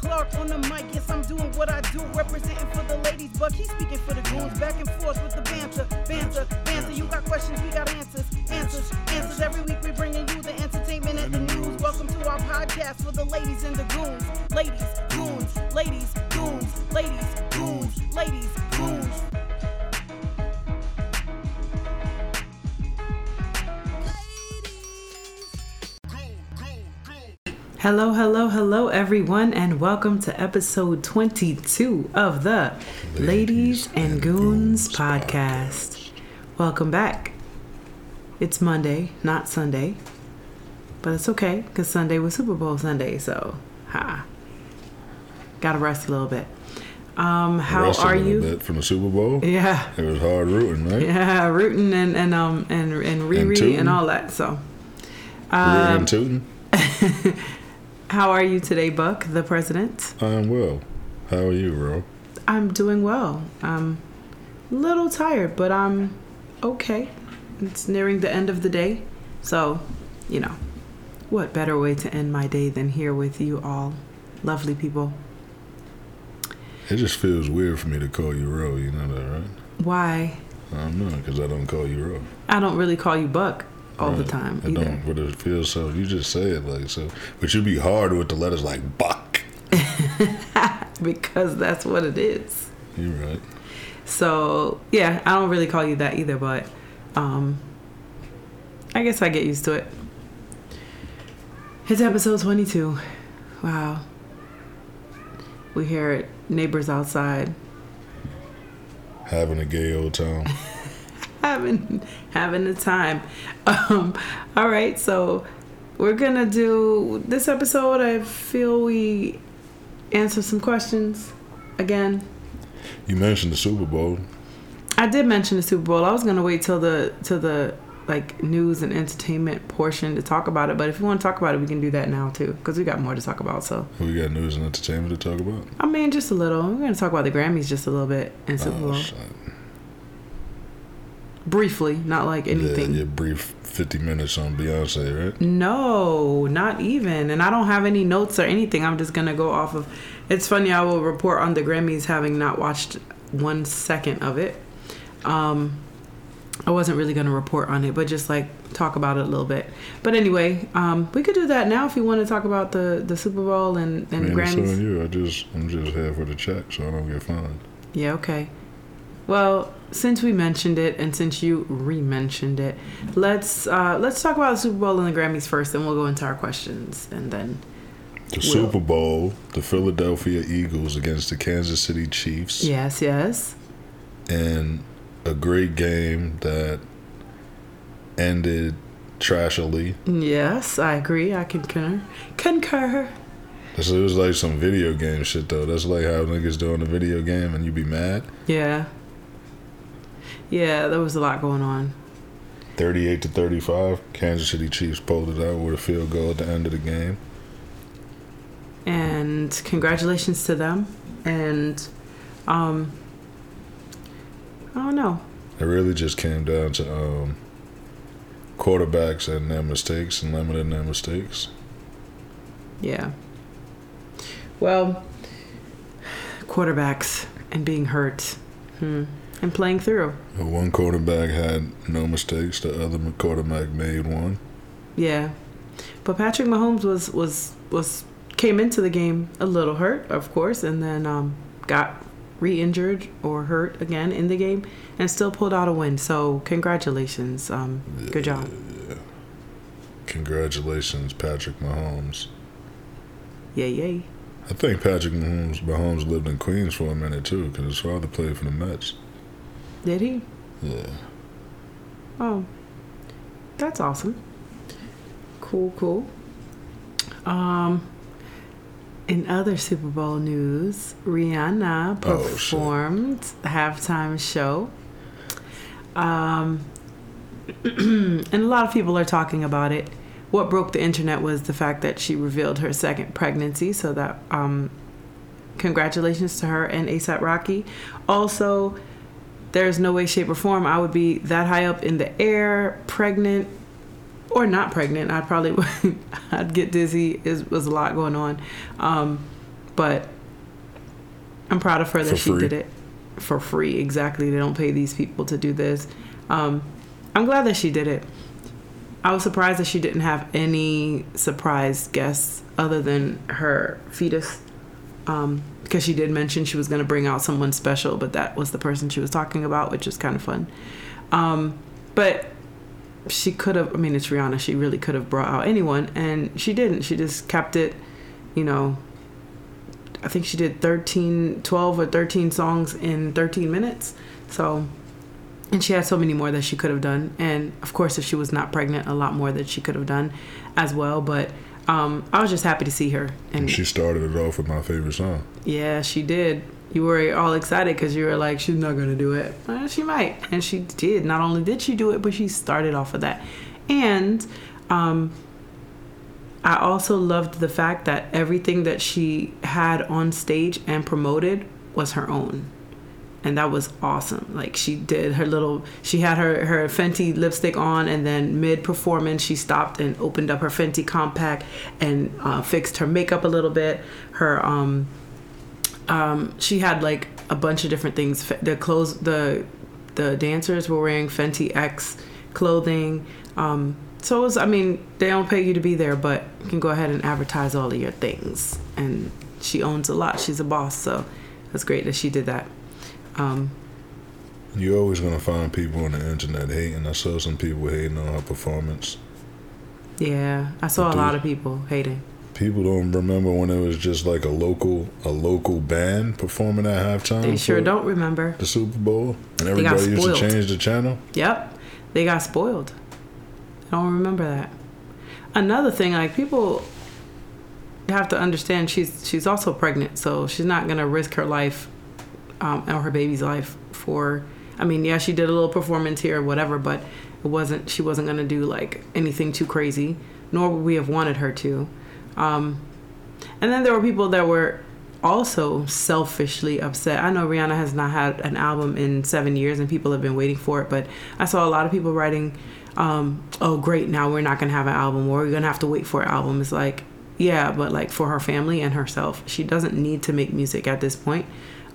Clark on the mic. Yes, I'm doing what I do, representing for the ladies, but he's speaking for the goons. Back and forth with the banter, banter, banter. You got questions, we got answers, answers, answers. Every week we're bringing you the entertainment and the news. Welcome to our podcast for the ladies and the goons. Ladies, goons, ladies, goons, ladies, goons, ladies, goons. Hello, hello, hello, everyone, and welcome to episode 22 of the Ladies, and Goons podcast. Welcome back. It's Monday, not Sunday, but it's okay because Sunday was Super Bowl Sunday, so ha. Gotta rest a little bit. Um, how Rest a are little you? Bit from the Super Bowl. Yeah, It was hard rooting, right? yeah, rooting and and um and and Riri and, tooting. all that. So, Rooting um, and tooting. how are you today, Buck, the president? I'm well. How are you, bro? I'm doing well. I'm a little tired, but I'm okay. It's nearing the end of the day. So, you know, what better way to end my day than here with you all, lovely people? It just feels weird for me to call you Ro. You know that, right? Why? I don't know because I don't call you Ro. I don't really call you Buck all the time I either. don't, but it feels so. You just say it like so. But you'd be hard with the letters like Buck. Because that's what it is. You're right? So, yeah, I don't really call you that either, but um I guess I get used to it. It's episode 22. Wow. We hear it neighbors outside Having a gay old time. having having the time. Um all right, so we're going to do this episode I feel we answer some questions again. You mentioned the Super Bowl. I did mention the Super Bowl. I was gonna wait till the till the like news and entertainment portion to talk about it. But if you want to talk about it, we can do that now too, because we got more to talk about. So We got news and entertainment to talk about. I mean, just a little. We're gonna talk about the Grammys just a little bit and Super Oh, Bowl shit. Briefly, not like anything. Yeah, your brief 50 minutes on Beyonce, right? No, not even. And I don't have any notes or anything. I'm just gonna go off of. It's funny. I will report on the Grammys having not watched one second of it. Um, I wasn't really gonna report on it, but just like talk about it a little bit. But anyway, um, we could do that now if you want to talk about the the Super Bowl and and Man, Grammys. you. I just, I'm just here for the check, so I don't get fined. Yeah. Okay. Well, since we mentioned it and since you re-mentioned it, let's uh, let's talk about the Super Bowl and the Grammys first, and we'll go into our questions, and then The Will. Super Bowl, the Philadelphia Eagles against the Kansas City Chiefs, yes, yes. and a great game that ended trashily. Yes, I agree. I concur. Concur. This it was like some video game shit though. That's like how niggas doing a video game and you be mad. Yeah. Yeah, there was a lot going on. Thirty-eight to thirty-five, Kansas City Chiefs pulled it out with a field goal at the end of the game. And congratulations to them. And um I don't know. It really just came down to um, quarterbacks and their mistakes and limiting their mistakes. Yeah. Well, quarterbacks and being hurt. Hmm. And playing through. One quarterback had no mistakes. The other quarterback made one. Yeah. But Patrick Mahomes was was was came into the game a little hurt, of course, and then um, got re-injured or hurt again in the game and still pulled out a win. So congratulations. Um, good job. Yeah. Congratulations, Patrick Mahomes. Yay yay. I think Patrick Mahomes, Mahomes lived in Queens for a minute too, because his father played for the Mets. Did he? Yeah. Oh. That's awesome. Cool, cool. Um in other Super Bowl news, Rihanna Oh, performed the halftime show. Um, and a lot of people are talking about it. What broke the internet was the fact that she revealed her second pregnancy. So that, um, congratulations to her and ASAP Rocky. Also, there's no way, shape, or form I would be that high up in the air, pregnant or not pregnant. I'd probably I'd get dizzy. It was a lot going on. Um, but I'm proud of her that For she free. did it for free. Exactly. They don't pay these people to do this. Um, I'm glad that she did it. I was surprised that she didn't have any surprise guests other than her fetus. Um, because she did mention she was going to bring out someone special, but that was the person she was talking about, which is kind of fun. Um, but she could have, I mean, it's Rihanna. She really could have brought out anyone, and she didn't. She just kept it, you know, I think she did 13, 12 or 13 songs in 13 minutes. So, and she had so many more that she could have done. And of course, if she was not pregnant, a lot more that she could have done as well. But um, I was just happy to see her. And She started it off with my favorite song. yeah, she did. You were all excited because you were like, she's not going to do it. Well, she might. And she did. Not only did she do it, but she started off with that. And um, I also loved the fact that everything that she had on stage and promoted was her own. And that was awesome. Like she did her little, she had her, her Fenty lipstick on, and then mid performance, she stopped and opened up her Fenty compact and uh, fixed her makeup a little bit. Her, um, um, she had like a bunch of different things. The clothes, the the dancers were wearing Fenty X clothing. Um, so it was, I mean, they don't pay you to be there, but you can go ahead and advertise all of your things. And she owns a lot. She's a boss, so that's great that she did that. Um, You're always gonna find people on the internet hating. I saw some people hating on her performance. yeah, I saw a lot of people hating. People don't remember when it was just like a local a local band performing at halftime. They sure don't remember. The Super Bowl, and everybody used to change the channel. Yep, they got spoiled. I don't remember that. Another thing, like people have to understand, she's she's also pregnant, so she's not gonna risk her life um, or her baby's life for. I mean, yeah, she did a little performance here or whatever, but it wasn't. She wasn't gonna do like anything too crazy, nor would we have wanted her to. Um, and then there were people that were also selfishly upset. I know Rihanna has not had an album in seven years and people have been waiting for it, but I saw a lot of people writing, um, oh, great, now we're not to have an album or we're to have to wait for an album. It's like, yeah, but like for her family and herself, she doesn't need to make music at this point.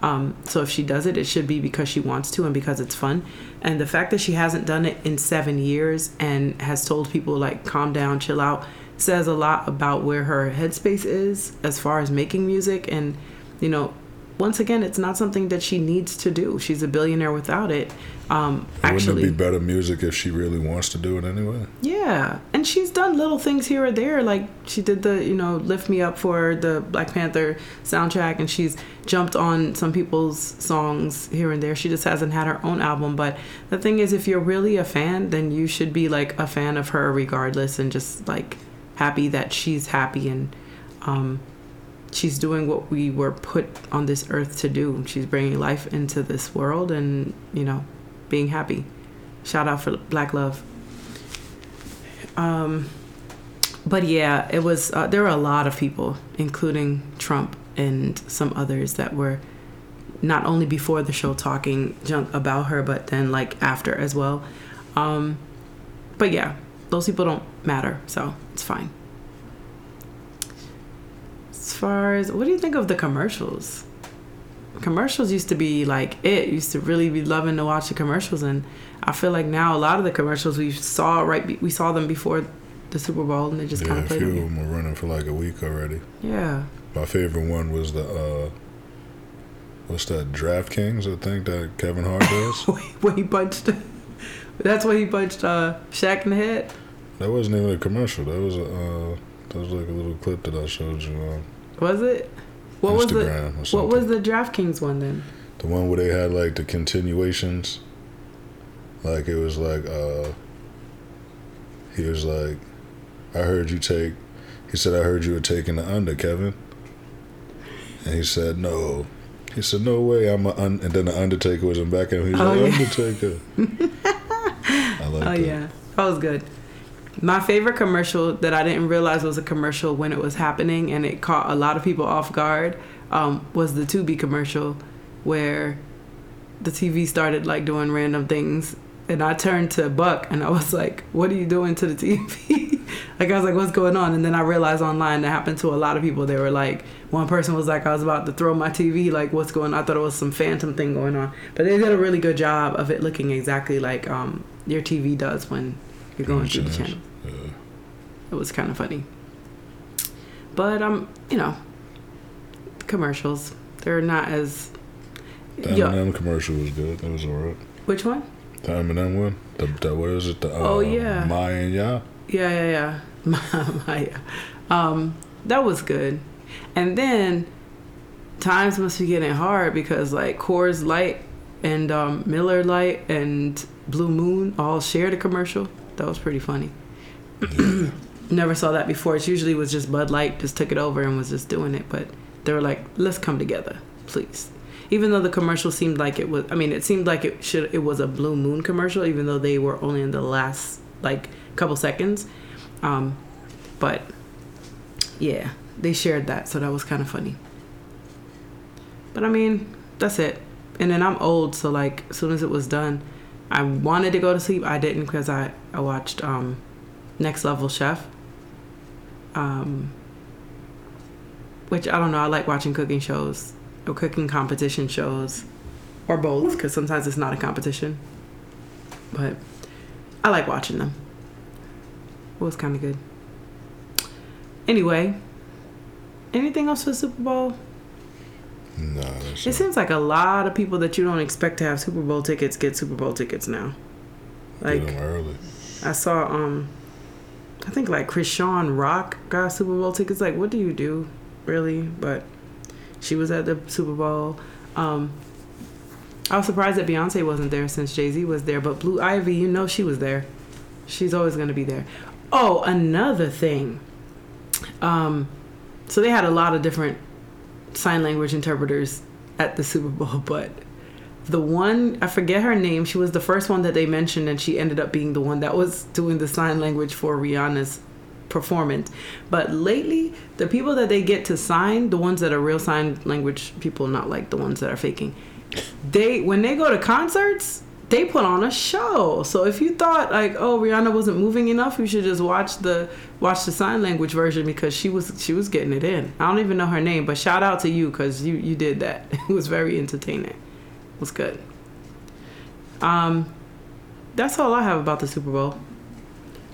Um, so if she does it, it should be because she wants to and because it's fun. And the fact that she hasn't done it in seven years and has told people like calm down, chill out, says a lot about where her headspace is as far as making music. And you know, once again, it's not something that she needs to do. She's a billionaire without it. Um, Wouldn't it be better music if she really wants to do it anyway? yeah, and she's done little things here or there. Like she did the, you know, lift me up for the Black Panther soundtrack, and she's jumped on some people's songs here and there. She just hasn't had her own album. But the thing is, if you're really a fan, then you should be like a fan of her regardless, and just like happy that she's happy and um, she's doing what we were put on this earth to do. She's bringing life into this world, and you know, being happy. Shout out for Black Love. Um, but yeah, it was. Uh, there were a lot of people, including Trump and some others, that were not only before the show talking junk about her, but then like after as well. Um, but yeah, those people don't matter, so it's fine. As far as what do you think of the commercials? Commercials used to be like it. Used to really be loving to watch the commercials, and I feel like now a lot of the commercials we saw right be- we saw them before the Super Bowl, and they just yeah, kind a of played few of them. are running for like a week already. Yeah, My favorite one was the uh, what's that? DraftKings, I think that Kevin Hart does. when he punched. That's when he punched uh, Shaq in the head. that wasn't even a commercial. That was a uh, that was like a little clip that I showed you on Was it? What was the Instagram What was the DraftKings one then? The one where they had like the continuations. Like it was like uh he was like I heard you take he said I heard you were taking the under, Kevin. And he said no. He said no way I'm a un-, and then the Undertaker was in back and him. He's Oh, like yeah. Undertaker. I like Oh that. yeah, that was good. My favorite commercial that I didn't realize was a commercial when it was happening, and it caught a lot of people off guard. Um, was the Tubi commercial where the TV started like doing random things, and I turned to Buck and I was like, "What are you doing to the TV?" Like I was like, what's going on? And then I realized online that happened to a lot of people. They were like, one person was like, I was about to throw my TV. Like, what's going on? I thought it was some phantom thing going on. But they did a really good job of it looking exactly like um, your TV does when you're going through the Channels. channel. Yeah. It was kind of funny. But um, you know, commercials they're not as. The Yeah. Eminem commercial was good. That was alright. Which one? The M and M one. The, the what is it? The uh, Oh, yeah. Maya and Ya. Yeah, yeah, yeah. Maya. Um, that was good. And then times must be getting hard because like Coors Light and um, Miller Lite and Blue Moon all shared a commercial. That was pretty funny. Never saw that before. It usually was just Bud Light just took it over and was just doing it, but they were like, "Let's come together, please." Even though the commercial seemed like it was, I mean, it seemed like it should it was a Blue Moon commercial, even though they were only in the last like couple seconds. Um, but yeah, they shared that, so that was kind of funny. But I mean, that's it. And then I'm old, so like as soon as it was done, I wanted to go to sleep. I didn't because I I watched um, Next Level Chef. Um, which I don't know. I like watching cooking shows or cooking competition shows, or both because sometimes it's not a competition. But I like watching them. It was kind of good. Anyway, anything else for Super Bowl? That's It seems like a lot of people that you don't expect to have Super Bowl tickets get Super Bowl tickets now. Get Like them early. I saw, um, I think like Krishan Rock got Super Bowl tickets. Like, what do you do, really? But she was at the Super Bowl. Um, I was surprised that Beyonce wasn't there since Jay Z was there. But Blue Ivy, you know, she was there. She's always gonna be there. Oh, another thing. Um, so they had a lot of different sign language interpreters at the Super Bowl, but the one I forget her name. She was the first one that they mentioned, and she ended up being the one that was doing the sign language for Rihanna's performance. But lately, the people that they get to sign, the ones that are real sign language people, not like the ones that are faking, they when they go to concerts, they put on a show. So if you thought like, oh, Rihanna wasn't moving enough, you should just watch the watch the sign language version because she was she was getting it in. I don't even know her name, but shout out to you because you you did that. It was very entertaining. It was good. Um, that's all I have about the Super Bowl.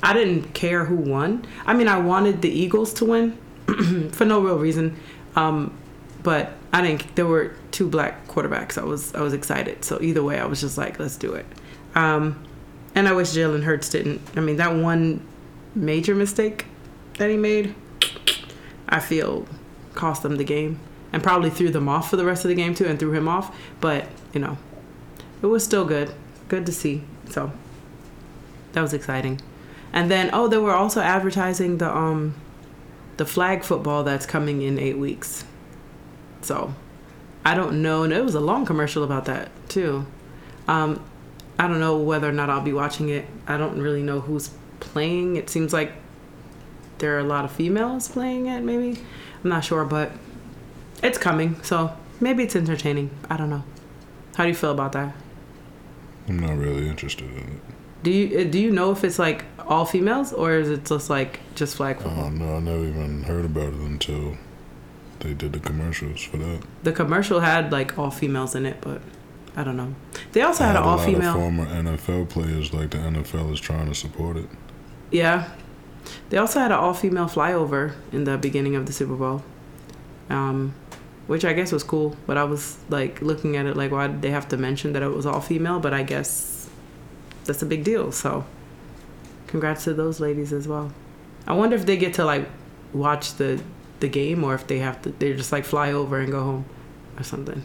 I didn't care who won. I mean, I wanted the Eagles to win for no real reason. Um, but I didn't. There were two black quarterbacks. I was I was excited. So either way, I was just like, let's do it. Um, and I wish Jalen Hurts didn't. I mean, that one major mistake that he made, I feel cost them the game and probably threw them off for the rest of the game too, and threw him off. But you know, it was still good. Good to see. So that was exciting. And then oh, they were also advertising the um the flag football that's coming in eight weeks. So I don't know. And it was a long commercial about that too. Um, I don't know whether or not I'll be watching it. I don't really know who's playing. It seems like there are a lot of females playing it. Maybe I'm not sure, but it's coming. So maybe it's entertaining. I don't know. How do you feel about that? I'm not really interested in it. Do you uh, do you know if it's like all females or is it just like just flag football? don't know. I never even heard about it until they did the commercials for that. The commercial had like all females in it, but I don't know. They also I had an a all female. former NFL players, like the NFL is trying to support it. Yeah. They also had an all female flyover in the beginning of the Super Bowl. Um, which I guess was cool, but I was like looking at it like why did they have to mention that it was all female, but I guess that's a big deal. So congrats to those ladies as well. I wonder if they get to like watch the the game or if they have to they just like fly over and go home or something.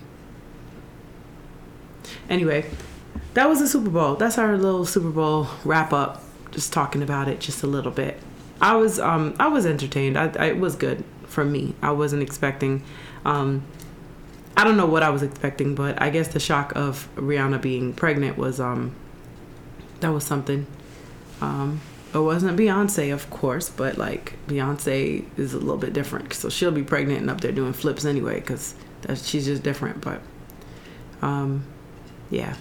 Anyway, that was the Super Bowl. That's our little Super Bowl wrap up. Just talking about it just a little bit. I was um I was entertained. I, I it was good for me. I wasn't expecting. Um, I don't know what I was expecting, but I guess the shock of Rihanna being pregnant was um that was something. Um, it wasn't Beyonce, of course, but like Beyonce is a little bit different, so she'll be pregnant and up there doing flips anyway, because she's just different. But um, yeah.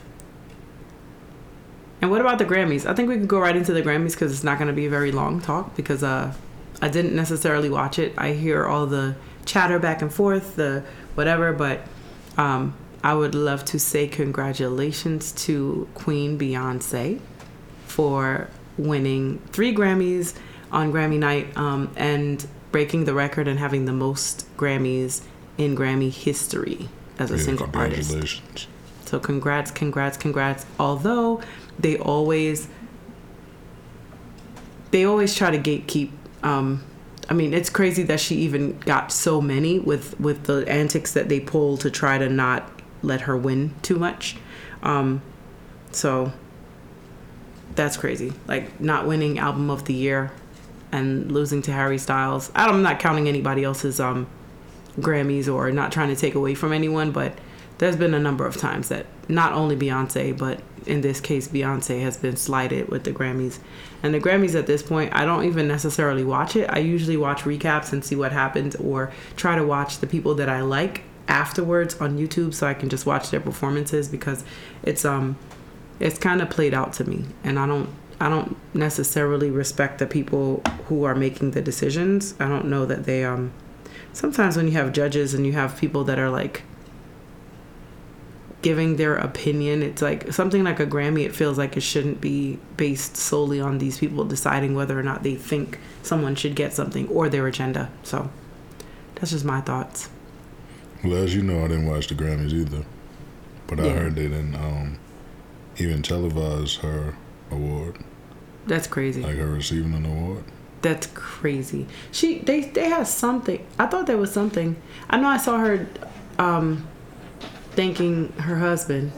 And what about the Grammys? I think we can go right into the Grammys because it's not going to be a very long talk because uh, I didn't necessarily watch it. I hear all the chatter back and forth, the whatever, but um, I would love to say congratulations to Queen Beyonce for winning three Grammys on Grammy night um, and breaking the record and having the most Grammys in Grammy history as a Yeah, single artist. So congrats, congrats, congrats. Although they always they always try to gatekeep um I mean, it's crazy that she even got so many with with the antics that they pull to try to not let her win too much. Um so that's crazy. Like not winning album of the year and losing to Harry Styles. I'm not counting anybody else's um Grammys or not trying to take away from anyone, but there's been a number of times that not only Beyonce, but in this case, Beyonce has been slighted with the Grammys. And the Grammys at this point, I don't even necessarily watch it. I usually watch recaps and see what happens or try to watch the people that I like afterwards on YouTube so I can just watch their performances because it's um it's kind of played out to me and I don't I don't necessarily respect the people who are making the decisions. I don't know that they um sometimes when you have judges and you have people that are like giving their opinion it's like something like a grammy it feels like it shouldn't be based solely on these people deciding whether or not they think someone should get something or their agenda. So that's just my thoughts. Well, as you know, I didn't watch the Grammys either, but I heard they didn't um, even televised her award, that's crazy like her receiving an award. That's crazy. She they they had something. I thought there was something. I know I saw her um thanking her husband,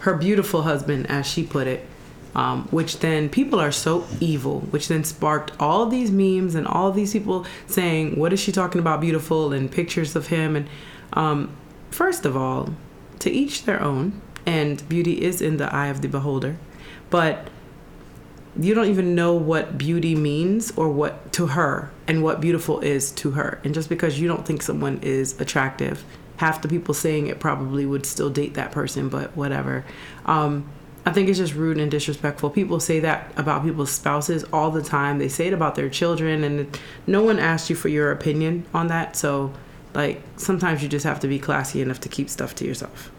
her beautiful husband as she put it. Um, which then people are so evil, which then sparked all these memes and all these people saying, "What is she talking about? Beautiful?" and pictures of him. And um, first of all, to each their own, and beauty is in the eye of the beholder. But you don't even know what beauty means or what to her and what beautiful is to her. And just because you don't think someone is attractive, half the people saying it probably would still date that person, but whatever. Um, I think it's just rude and disrespectful. People say that about people's spouses all the time. They say it about their children, and no one asked you for your opinion on that. So, like, sometimes you just have to be classy enough to keep stuff to yourself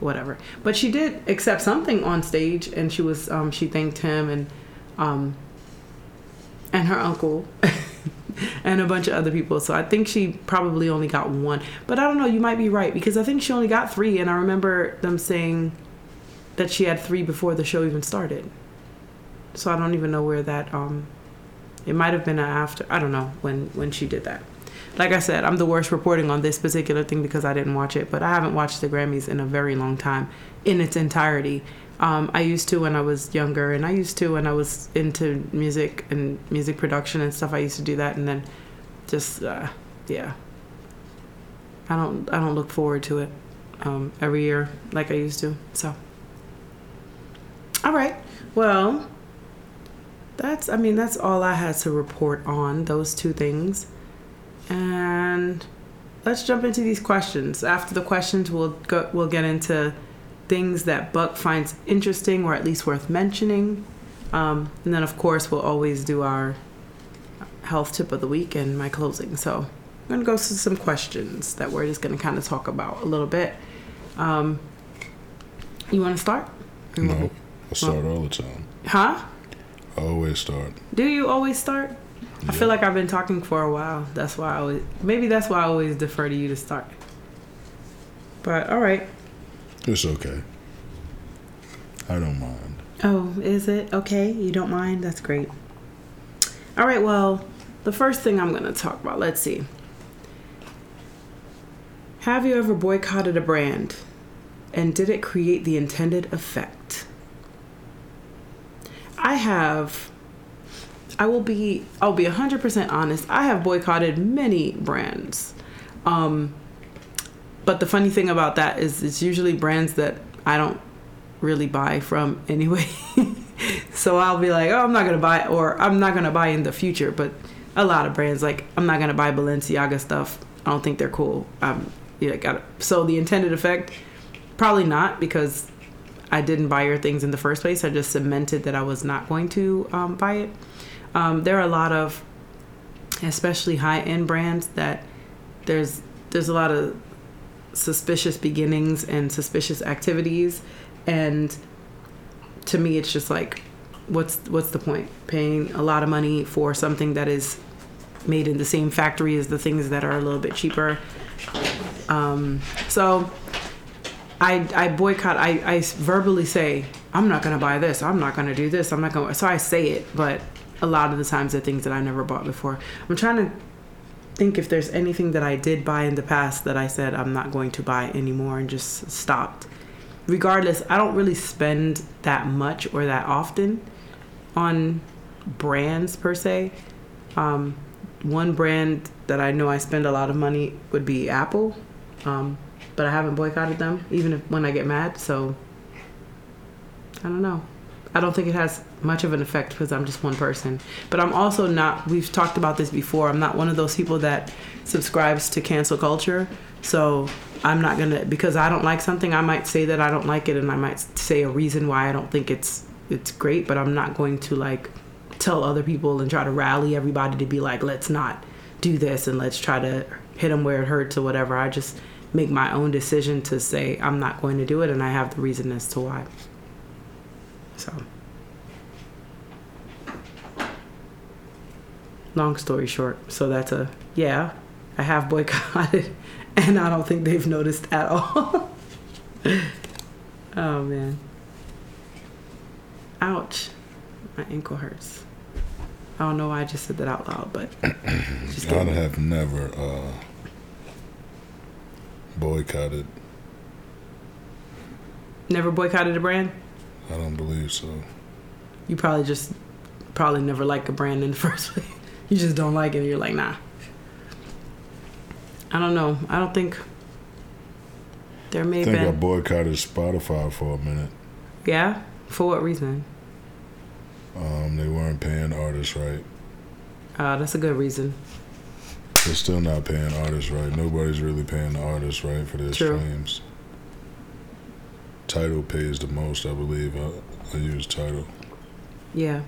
whatever. But she did accept something on stage, and she was um, she thanked him and um, and her uncle and a bunch of other people. So I think she probably only got one. But I don't know. You might be right because I think she only got three, and I remember them saying that she had three before the show even started. So I don't even know where that um, it might have been after. I don't know when when she did that like I said, I'm the worst reporting on this particular thing because I didn't watch it, but I haven't watched the Grammys in a very long time in its entirety. Um, I used to when I was younger, and I used to when I was into music and music production and stuff. I used to do that, and then just uh, yeah, I don't I don't look forward to it um, every year like I used to. So, all right, well, that's I mean that's all I had to report on those two things. And let's jump into these questions. After the questions, we'll go. We'll get into things that Buck finds interesting or at least worth mentioning. Um, and then, of course, we'll always do our health tip of the week and my closing. So I'm gonna go through some questions that we're just gonna kind of talk about a little bit. Um, you want to start? No, I start all the time. Huh? I always start. Do you always start? I feel like I've been talking for a while. That's why I always maybe that's why I always defer to you to start. But all right. It's okay. I don't mind. Oh, is it okay? You don't mind? That's great. All right. Well, the first thing I'm going to talk about. Let's see. Have you ever boycotted a brand, and did it create the intended effect? I have. I will be. I'll be hundred percent honest. I have boycotted many brands. Um, but the funny thing about that is, it's usually brands that I don't really buy from anyway. so I'll be like, oh, I'm not gonna buy, or I'm not gonna buy in the future. But a lot of brands, like I'm not gonna buy Balenciaga stuff. I don't think they're cool. Um, got. So the intended effect, probably not because I didn't buy your things in the first place. I just cemented that I was not going to um, buy it. Um, there are a lot of, especially high end brands that there's there's a lot of suspicious beginnings and suspicious activities, and to me, it's just like, what's what's the point paying a lot of money for something that is made in the same factory as the things that are a little bit cheaper. Um, so I I boycott. I I verbally say I'm not gonna buy this. I'm not gonna do this. I'm not gonna. So I say it, but a lot of the times they're things that I never bought before. I'm trying to think if there's anything that I did buy in the past that I said I'm not going to buy anymore and just stopped. Regardless, I don't really spend that much or that often on brands per se. Um, one brand that I know I spend a lot of money would be Apple. Um, but I haven't boycotted them, even if when I get mad. So I don't know. I don't think it has much of an effect because I'm just one person. But I'm also not. We've talked about this before. I'm not one of those people that subscribes to cancel culture. So I'm not gonna because I don't like something. I might say that I don't like it, and I might say a reason why I don't think it's it's great. But I'm not going to like tell other people and try to rally everybody to be like, let's not do this and let's try to hit them where it hurts or whatever. I just make my own decision to say I'm not going to do it, and I have the reason as to why. So, long story short, so that's a yeah, I have boycotted, and I don't think they've noticed at all. oh man. Ouch. My ankle hurts. I don't know why I just said that out loud, but just I have never uh, boycotted. Never boycotted a brand? I don't believe so. You probably just probably never like a brand in the first place. You just don't like it and you're like, nah. I don't know. I don't think there may I think been. I boycotted Spotify for a minute. Yeah? For what reason? Um, they weren't paying artists right. Uh, that's a good reason. They're still not paying artists right. Nobody's really paying the artists right for their True. streams. Tidal pays the most, I believe. I, I use Tidal. Yeah,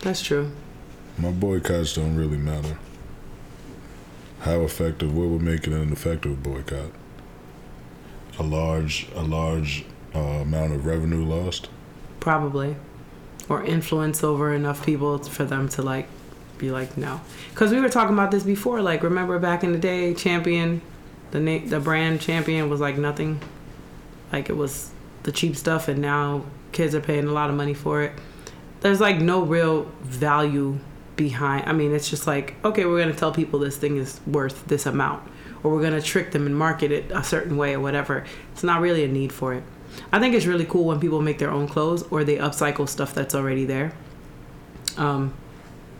that's true. My boycotts don't really matter. How effective? What would make it an effective boycott? A large, a large uh, amount of revenue lost. Probably, or influence over enough people for them to like be like no because we were talking about this before like remember back in the day champion the na- the brand champion was like nothing like it was the cheap stuff and now kids are paying a lot of money for it there's like no real value behind i mean it's just like okay we're going to tell people this thing is worth this amount or we're going to trick them and market it a certain way or whatever it's not really a need for it i think it's really cool when people make their own clothes or they upcycle stuff that's already there um,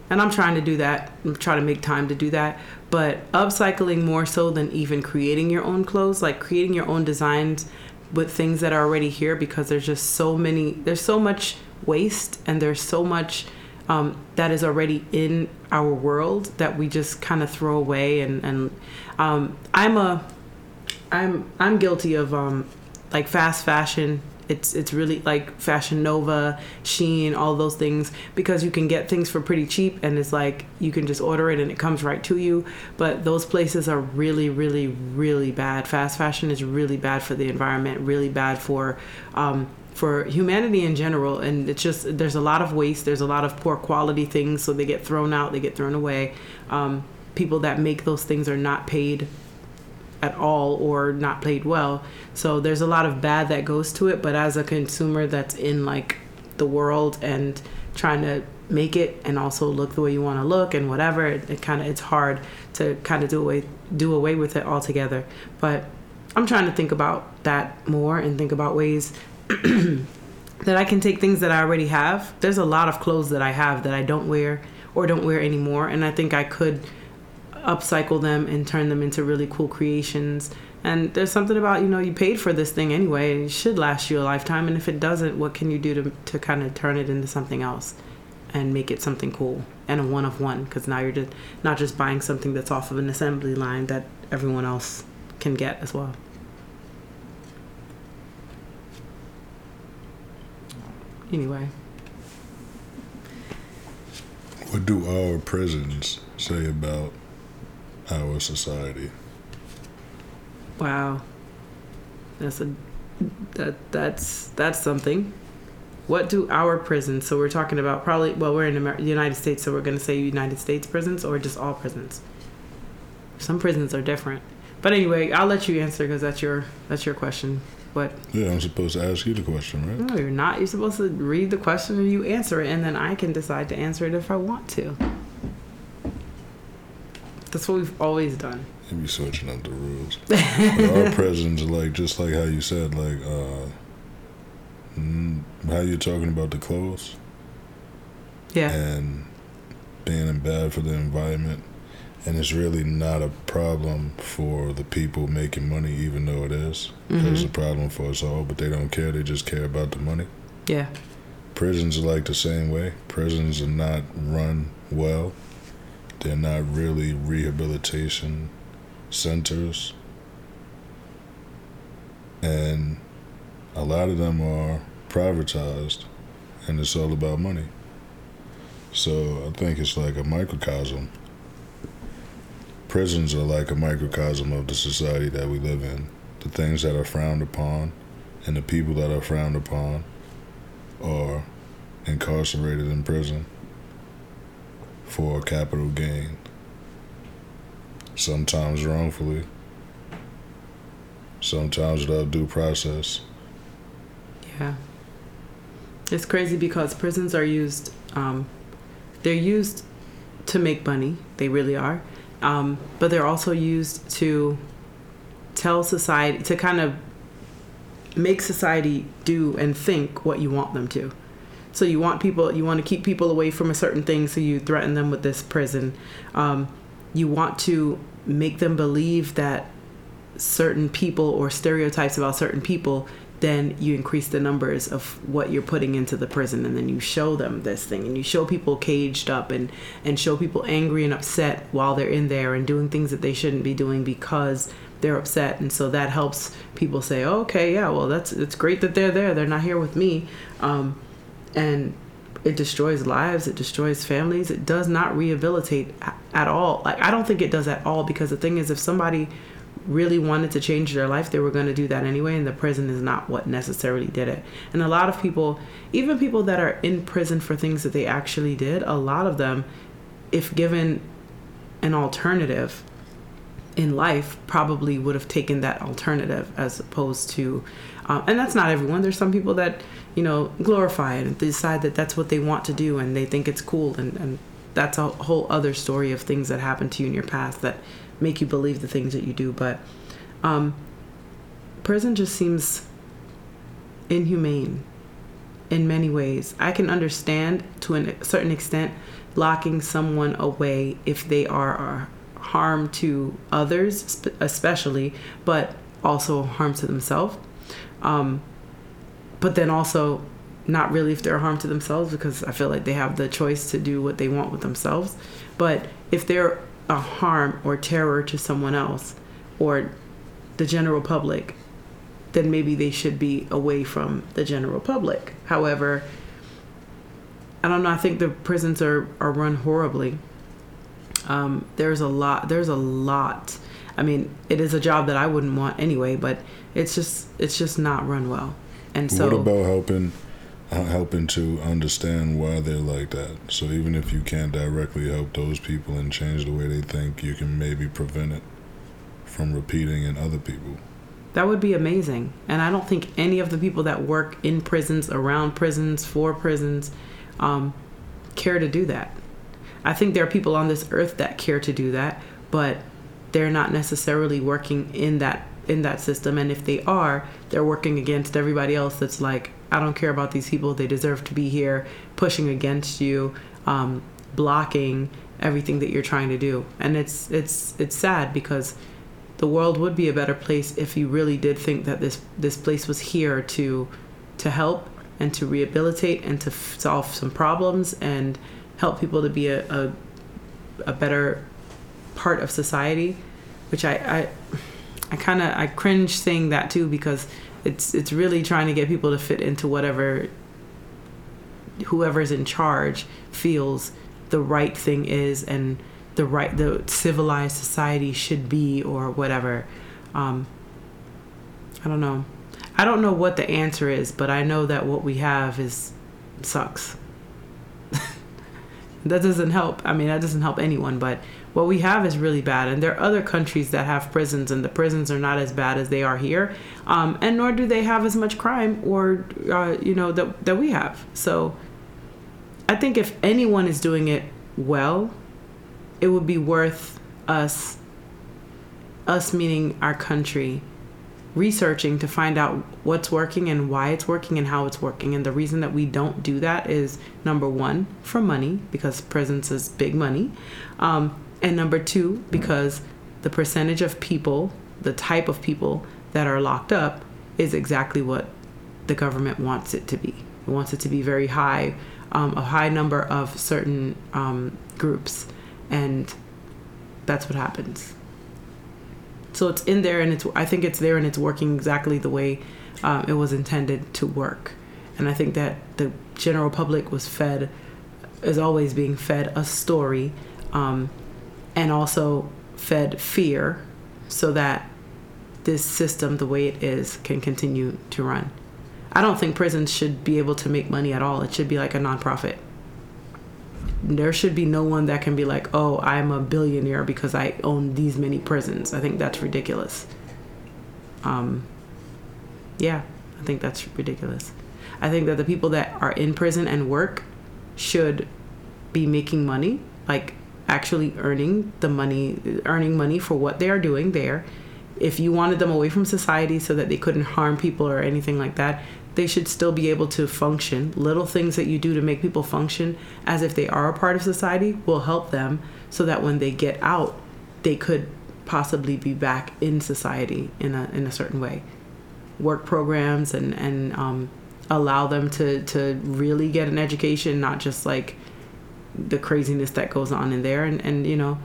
and I'm trying to do that. I'm trying to make time to do that. But upcycling more so than even creating your own clothes, like creating your own designs with things that are already here because there's just so many, there's so much waste and there's so much um, that is already in our world that we just kind of throw away. And, and um, I'm a, I'm, I'm guilty of um, like fast fashion it's it's really like Fashion Nova, Shein, all those things because you can get things for pretty cheap and it's like you can just order it and it comes right to you. But those places are really, really, really bad. Fast fashion is really bad for the environment, really bad for um, for humanity in general. And it's just there's a lot of waste. There's a lot of poor quality things, so they get thrown out, they get thrown away. Um, people that make those things are not paid at all or not played well. So there's a lot of bad that goes to it, but as a consumer that's in like the world and trying to make it and also look the way you want to look and whatever, it, it kind of it's hard to kind of do away do away with it altogether. But I'm trying to think about that more and think about ways that I can take things that I already have. There's a lot of clothes that I have that I don't wear or don't wear anymore and I think I could upcycle them and turn them into really cool creations. And there's something about, you know, you paid for this thing anyway. It should last you a lifetime. And if it doesn't, what can you do to, to kind of turn it into something else and make it something cool and a one of one? Because now you're just not just buying something that's off of an assembly line that everyone else can get as well. anyway. What do our prisons say about our society? Wow. That's a that that's that's something. What do our prisons? So we're talking about probably well we're in Amer- the United States, so we're going to say United States prisons or just all prisons. Some prisons are different, but anyway, I'll let you answer because that's your that's your question. What? Yeah, I'm supposed to ask you the question, right? No, you're not. You're supposed to read the question and you answer it, and then I can decide to answer it if I want to. That's what we've always done. You be switching up the rules. our prisons are like just like how you said, like uh, mm, how you're talking about the clothes Yeah. and being bad for the environment. And it's really not a problem for the people making money, even though it is. It's a problem for us all, but they don't care. They just care about the money. Yeah. Prisons are like the same way. Prisons are not run well. They're not really rehabilitation centers. And a lot of them are privatized and it's all about money. So I think it's like a microcosm. Prisons are like a microcosm of the society that we live in. The things that are frowned upon and the people that are frowned upon are incarcerated in prison for capital gain. Sometimes wrongfully, sometimes without due process. Yeah. It's crazy because prisons are used, um, they're used to make money. They really are. Um, but they're also used to tell society, to kind of make society do and think what you want them to. So you want people, you want to keep people away from a certain thing, so you threaten them with this prison. Um, you want to make them believe that certain people or stereotypes about certain people, then you increase the numbers of what you're putting into the prison, and then you show them this thing, and you show people caged up, and and show people angry and upset while they're in there and doing things that they shouldn't be doing because they're upset, and so that helps people say, oh, okay, yeah, well, that's it's great that they're there. They're not here with me, um, and it destroys lives. It destroys families. It does not rehabilitate at all. Like I don't think it does at all because the thing is, if somebody really wanted to change their life, they were going to do that anyway, and the prison is not what necessarily did it. And a lot of people, even people that are in prison for things that they actually did, a lot of them, if given an alternative in life, probably would have taken that alternative as opposed to, um, and that's not everyone. There's some people that, you know, glorify it and decide that that's what they want to do and they think it's cool, and, and that's a whole other story of things that happened to you in your past that make you believe the things that you do. But um, prison just seems inhumane in many ways. I can understand to a certain extent locking someone away if they are harm to others, especially, but also harm to themselves. Um, but then also not really if they're harm to themselves because I feel like they have the choice to do what they want with themselves. But if they're a harm or terror to someone else or the general public, then maybe they should be away from the general public. However, I don't know. I think the prisons are, are run horribly. Um, there's a lot. There's a lot. I mean, it is a job that I wouldn't want anyway, but it's just it's just not run well. And so, what about helping uh, helping to understand why they're like that? So even if you can't directly help those people and change the way they think, you can maybe prevent it from repeating in other people. That would be amazing. And I don't think any of the people that work in prisons, around prisons, for prisons, um, care to do that. I think there are people on this earth that care to do that, but they're not necessarily working in that in that system. And if they are, they're working against everybody else that's like, I don't care about these people. They deserve to be here, pushing against you, um, blocking everything that you're trying to do. And it's it's it's sad because the world would be a better place if you really did think that this this place was here to to help and to rehabilitate and to f- solve some problems and help people to be a, a, a better part of society which i i, I kind of i cringe saying that too because it's it's really trying to get people to fit into whatever whoever's in charge feels the right thing is and the right the civilized society should be or whatever. Um, i don't know. I don't know what the answer is but i know that what we have is sucks. That doesn't help. I mean that doesn't help anyone but what we have is really bad and there are other countries that have prisons and the prisons are not as bad as they are here um, and nor do they have as much crime or uh, you know that, that we have. So i think if anyone is doing it well it would be worth us us meaning our country researching to find out what's working and why it's working and how it's working. And the reason that we don't do that is number one for money because prisons is big money. Um, and number two because the percentage of people the type of people that are locked up is exactly what the government wants it to be. It wants it to be very high um, a high number of certain um, groups. And that's what happens. So it's in there and it's i think it's there and it's working exactly the way um, it was intended to work. And i think that the general public was fed is always being fed a story um, and also fed fear so that this system the way it is can continue to run i don't think prisons should be able to make money at all it should be like a nonprofit there should be no one that can be like, oh, I'm a billionaire because I own these many prisons. I think that's ridiculous. Um, yeah, I think that's ridiculous. I think that the people that are in prison and work should be making money, like actually earning the money, earning money for what they are doing there. If you wanted them away from society so that they couldn't harm people or anything like that, they should still be able to function. Little things that you do to make people function as if they are a part of society will help them so that when they get out, they could possibly be back in society in a in a certain way. Work programs and and um, allow them to to really get an education, not just like the craziness that goes on in there. And and you know,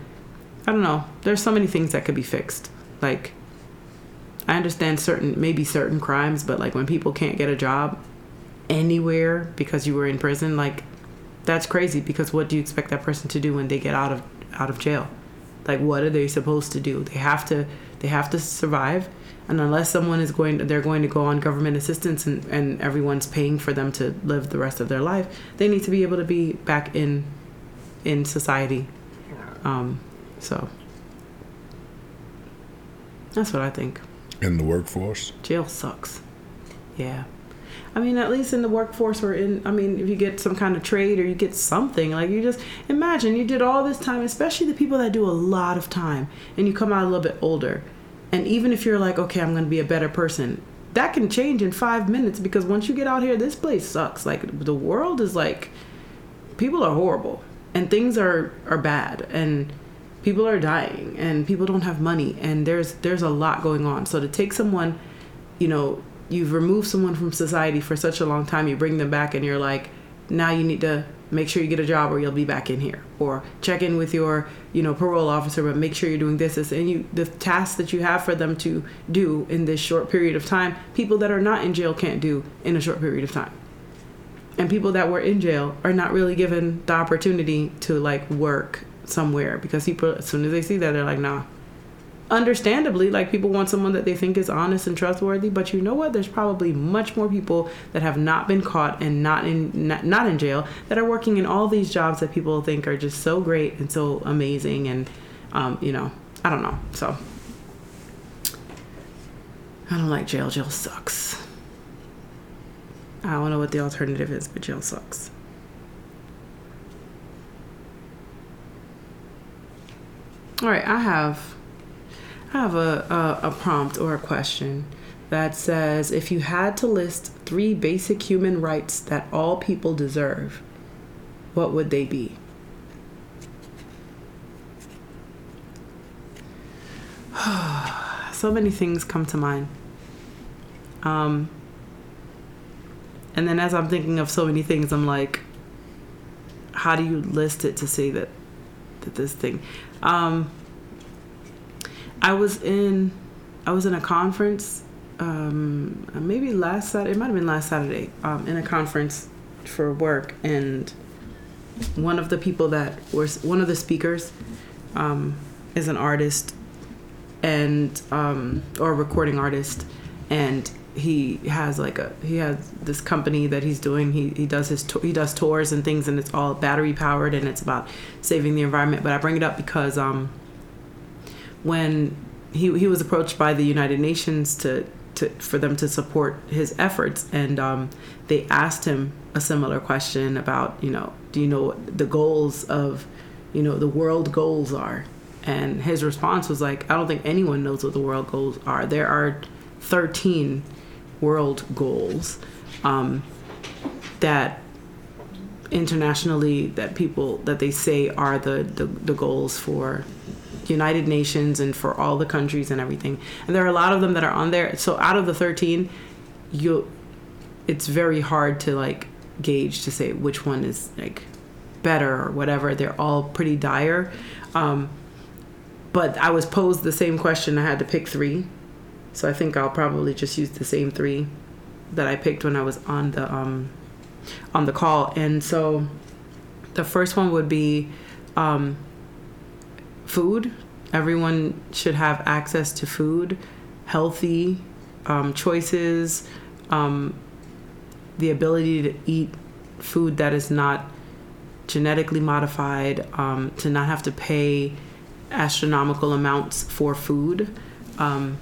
I don't know. There's so many things that could be fixed, like I understand certain maybe certain crimes, but like when people can't get a job anywhere because you were in prison, like that's crazy because what do you expect that person to do when they get out of out of jail? Like what are they supposed to do? They have to they have to survive and unless someone is going they're going to go on government assistance and, and everyone's paying for them to live the rest of their life, they need to be able to be back in in society. Um, so that's what I think in the workforce. Jail sucks. Yeah. I mean, at least in the workforce or in, I mean, if you get some kind of trade or you get something, like you just imagine you did all this time, especially the people that do a lot of time and you come out a little bit older. And even if you're like, okay, I'm going to be a better person, that can change in five minutes because once you get out here, this place sucks. Like the world is like, people are horrible and things are, are bad. And, people are dying and people don't have money and there's there's a lot going on so to take someone you know you've removed someone from society for such a long time you bring them back and you're like now you need to make sure you get a job or you'll be back in here or check in with your you know parole officer but make sure you're doing this, this and you the tasks that you have for them to do in this short period of time people that are not in jail can't do in a short period of time and people that were in jail are not really given the opportunity to like work somewhere because people as soon as they see that they're like nah. Understandably like people want someone that they think is honest and trustworthy but you know what? There's probably much more people that have not been caught and not in not, not in jail that are working in all these jobs that people think are just so great and so amazing and um, you know i don't know so. I don't like jail. Jail sucks i don't know what the alternative is but jail sucks All right, I have I have a, a, a prompt or a question that says if you had to list three basic human rights that all people deserve, what would they be? so many things come to mind. Um, and then as I'm thinking of so many things, I'm like, how do you list it to say that that this thing? Um, I was in I was in a conference um, maybe last Saturday. It might have been last Saturday um, in a conference for work, and one of the people that was one of the speakers um, is an artist and um, or a recording artist, and he has like a he has this company that he's doing. He he does his he does tours and things, and it's all battery powered, and it's about saving the environment. But I bring it up because um, when he he was approached by the United Nations to to for them to support his efforts, and um, they asked him a similar question about you know do you know what the goals of you know the world goals are and his response was like i don't think anyone knows what the world goals are there are 13 world goals um, that internationally that people that they say are the, the, the goals for united nations and for all the countries and everything and there are a lot of them that are on there so out of the 13 you it's very hard to like gauge to say which one is like better or whatever. They're all pretty dire. Um, but I was posed the same question. I had to pick three. So I think I'll probably just use the same three that I picked when I was on the um, on the call. And so the first one would be um, food. Everyone should have access to food, healthy um, choices, um, the ability to eat food that is not genetically modified, um, to not have to pay astronomical amounts for food. Um,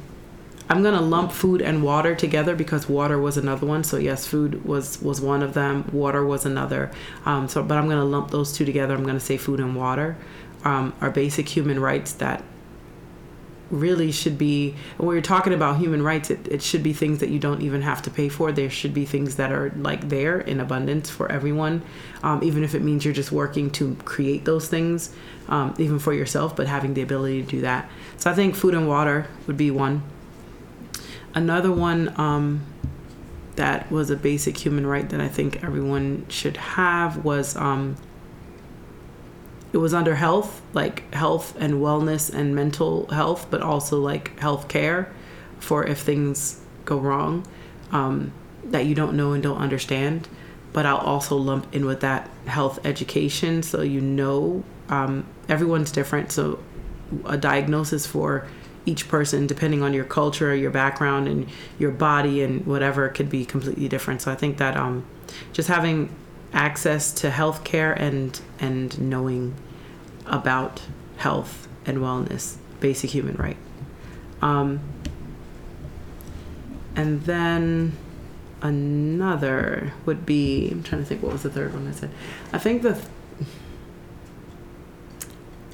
I'm gonna lump food and water together because water was another one. So yes, food was was one of them. Water was another. Um, so, but I'm gonna lump those two together. I'm gonna say food and water um, are basic human rights that really should be when we're talking about human rights it, it should be things that you don't even have to pay for there should be things that are like there in abundance for everyone um, even if it means you're just working to create those things um, even for yourself but having the ability to do that so i think food and water would be one another one um, that was a basic human right that i think everyone should have was um, it was under health, like health and wellness and mental health, but also like health care for if things go wrong um, that you don't know and don't understand. But I'll also lump in with that health education so you know um, everyone's different. So a diagnosis for each person, depending on your culture, your background, and your body, and whatever, could be completely different. So I think that um, just having access to health care and and knowing about health and wellness basic human right um, and then another would be i'm trying to think what was the third one i said i think the th-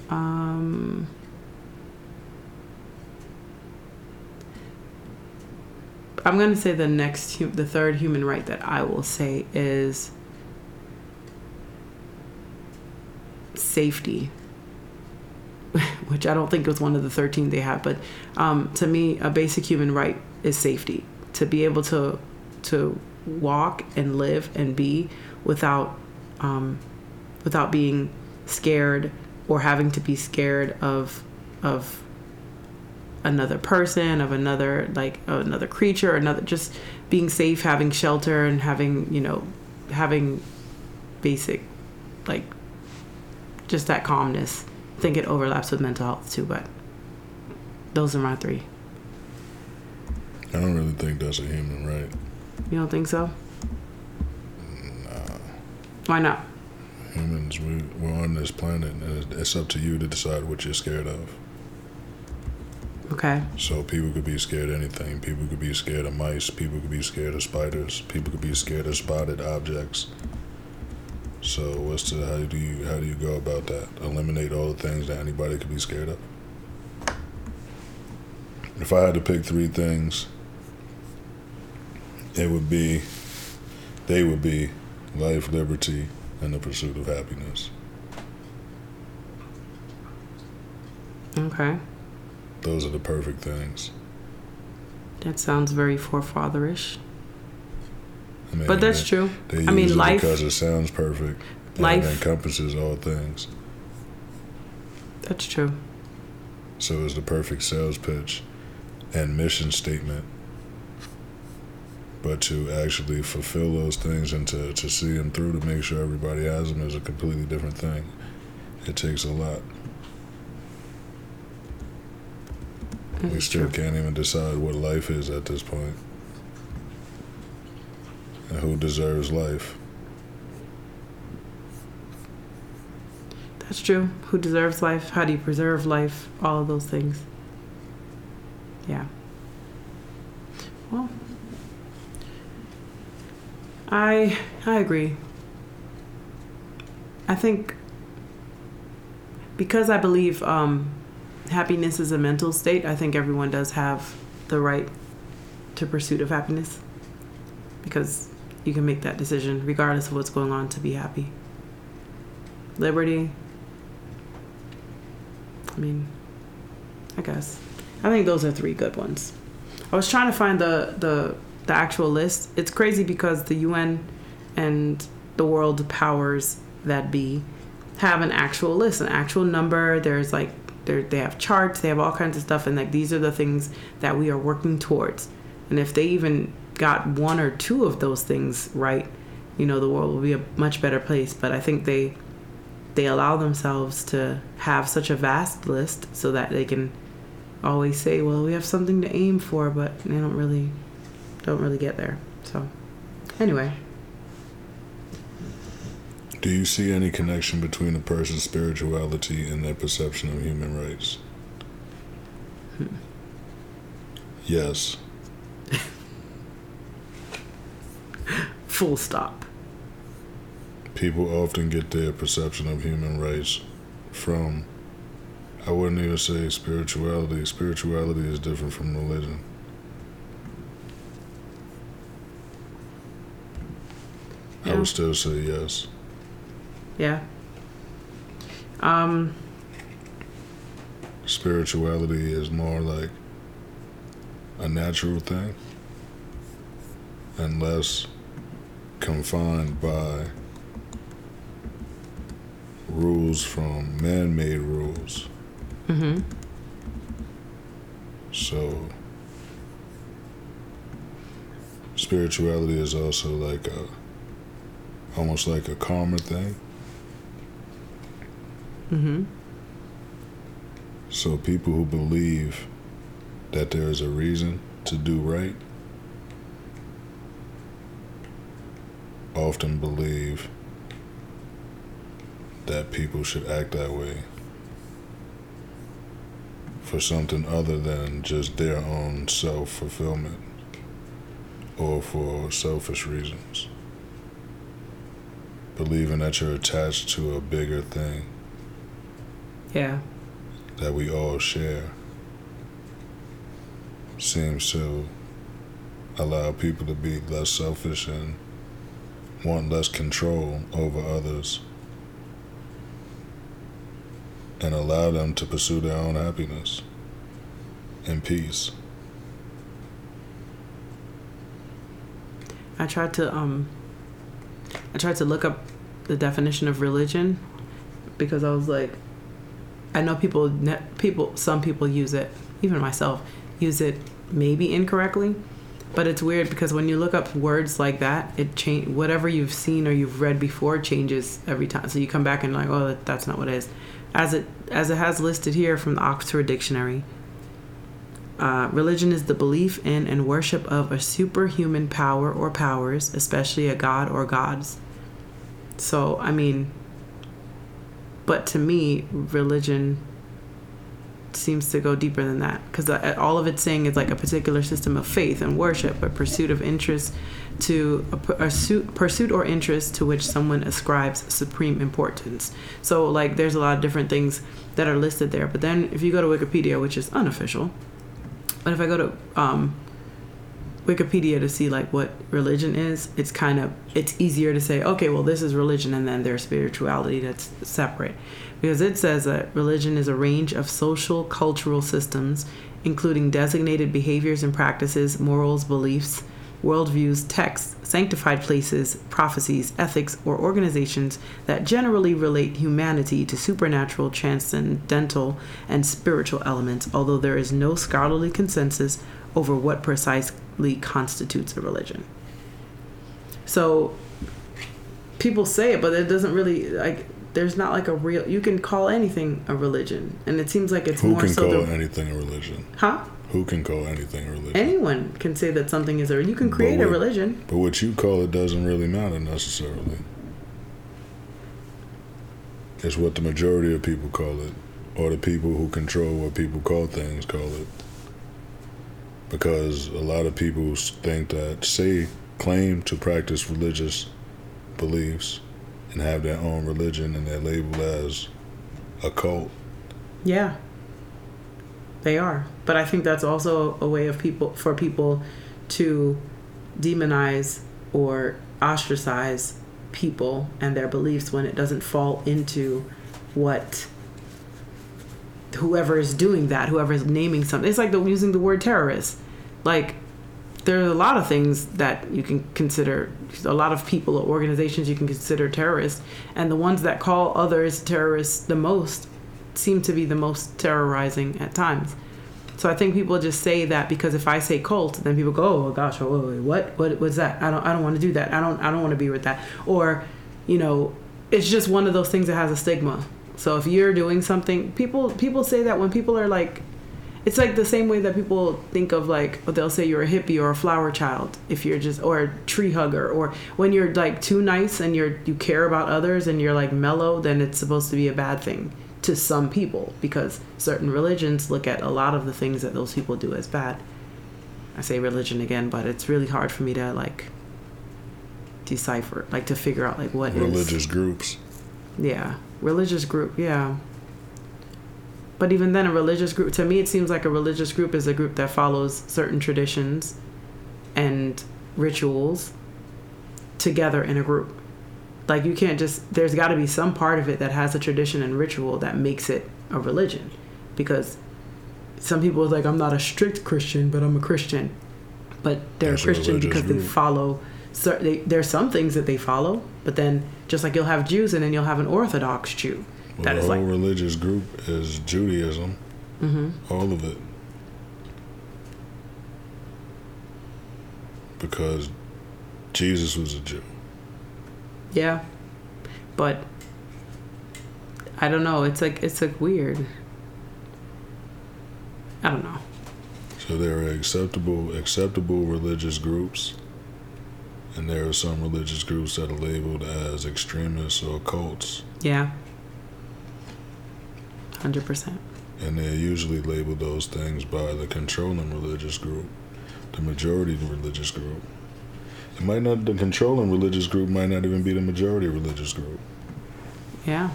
um, I'm going to say the next, the third human right that I will say is safety, which I don't think was one of the 13 they have. But um, to me, a basic human right is safety. To be able to to walk and live and be without um, without being scared or having to be scared of of another person of another like another creature another just being safe having shelter and having you know having basic like just that calmness i think it overlaps with mental health too but those are my three I don't really think that's a human right. you don't think so Nah. why not Humans, we, we're on this planet, and it's- it's up to you to decide what you're scared of. Okay So people could be scared of anything. People could be scared of mice. People could be scared of spiders. People could be scared of spotted objects. So what's the how do you how do you go about that? Eliminate all the things that anybody could be scared of. If I had to pick three things, it would be they would be life, liberty, and the pursuit of happiness. okay Those are the perfect things. that sounds very forefatherish I mean, but that's they- true They I mean, life- because it sounds perfect. Life- it encompasses all things. that's true So it's the perfect sales pitch and mission statement. But to actually fulfill those things and to, to see them through to make sure everybody has them is a completely different thing. It takes a lot. We still true. can't even decide what life is at this point. And who deserves life. That's true. Who deserves life? How do you preserve life? All of those things. Yeah. Well, I I agree. I think because I believe um, happiness is a mental state. I think everyone does have the right to pursuit of happiness because you can make that decision regardless of what's going on to be happy. Liberty, I mean, I guess. I think those are three good ones. I was trying to find the the the actual list. It's crazy because the UN and the world powers that be have an actual list, an actual number. There's like they they have charts, they have all kinds of stuff, and like these are the things that we are working towards. And if they even got one or two of those things right, you know, the world will be a much better place. But I think they they allow themselves to have such a vast list so that they can always say, "Well, we have something to aim for," but they don't really don't really get there. So, anyway, Do you see any connection between a person's spirituality and their perception of human rights? Yes. full stop. People often get their perception of human rights from, I wouldn't even say spirituality. Spirituality is different from religion. I would still say yes. Yeah. Um, Spirituality is more like a natural thing and less confined by rules from man made rules. mhm. So spirituality is also like a almost like a karma thing. Mhm. So people who believe that there is a reason to do right often believe that people should act that way for something other than just their own self fulfillment or for selfish reasons. Believing that you're attached to a bigger thing Yeah. that we all share seems to allow people to be less selfish and want less control over others and allow them to pursue their own happiness and peace. I tried to um I tried to look up the definition of religion because I was like I know people people some people use it even myself use it maybe incorrectly but it's weird because when you look up words like that it change whatever you've seen or you've read before changes every time so you come back and like oh that's not what it is as it as it has listed here from the Oxford Dictionary uh, religion is the belief in and worship of a superhuman power or powers, especially a god or gods. So, I mean, but to me, religion seems to go deeper than that because all of it's saying is like a particular system of faith and worship, a pursuit of interest to a, pu- a su- pursuit or interest to which someone ascribes supreme importance. So, like, there's a lot of different things that are listed there. But then, if you go to Wikipedia, which is unofficial, but if I go to um, Wikipedia to see like what religion is, it's kind of it's easier to say, okay, well this is religion, and then there's spirituality that's separate, because it says that religion is a range of social cultural systems, including designated behaviors and practices, morals, beliefs, worldviews, texts, sanctified places, prophecies, ethics, or organizations that generally relate humanity to supernatural, transcendental, and spiritual elements, although there is no scholarly consensus over what precisely constitutes a religion. So people say it, but it doesn't really like. There's not like a real. You can call anything a religion, and it seems like it's Who more can so. call the, anything a religion? huh? Who can call anything a religion? Anyone can say that something is a. You can create a religion. But what you call it doesn't really matter necessarily. It's what the majority of people call it, or the people who control what people call things call it. Because a lot of people think that, say, claim to practice religious beliefs and have their own religion and they're labeled as a cult. Yeah. They are. But I think that's also a way of people for people to demonize or ostracize people and their beliefs when it doesn't fall into what whoever is doing that, whoever is naming something. It's like the, using the word terrorist. Like there are a lot of things that you can consider a lot of people or organizations you can consider terrorists and the ones that call others terrorists the most seem to be the most terrorizing at times. So i think people just say that because if i say cult then people go oh gosh oh, what? What was that? I don't i don't want to do that. I don't i don't want to be with that. Or you know it's just one of those things that has a stigma so if you're doing something people people say that when people are like it's like the same way that people think of like oh, they'll say you're a hippie or a flower child if you're just or a tree hugger or when you're like too nice and you're you care about others and you're like mellow then it's supposed to be a bad thing to some people because certain religions look at a lot of the things that those people do as bad i say religion again but it's really hard for me to like decipher like to figure out like what Religious groups. Yeah, religious group. Yeah. But even then, a religious group to me, it seems like a religious group is a group that follows certain traditions and rituals together in a group. Like you can't just. There's got to be some part of it that has a tradition and ritual that makes it a religion, because some people are like, I'm not a strict Christian, but I'm a Christian. But they're That's a Christian because they follow. cer- They, there's some things that they follow, but then just like you'll have Jews and then you'll have an Orthodox Jew. Well, That the is whole like- religious group is Judaism. hmm All of it. Because Jesus was a Jew. Yeah, but I don't know. It's like it's like weird. I don't know. So there are acceptable acceptable religious groups, and there are some religious groups that are labeled as extremists or cults, Yeah. Hundred percent. and they're usually labeled those things by the controlling religious group, the majority religious group. It might not the controlling religious group might not even be the majority religious group. Yeah,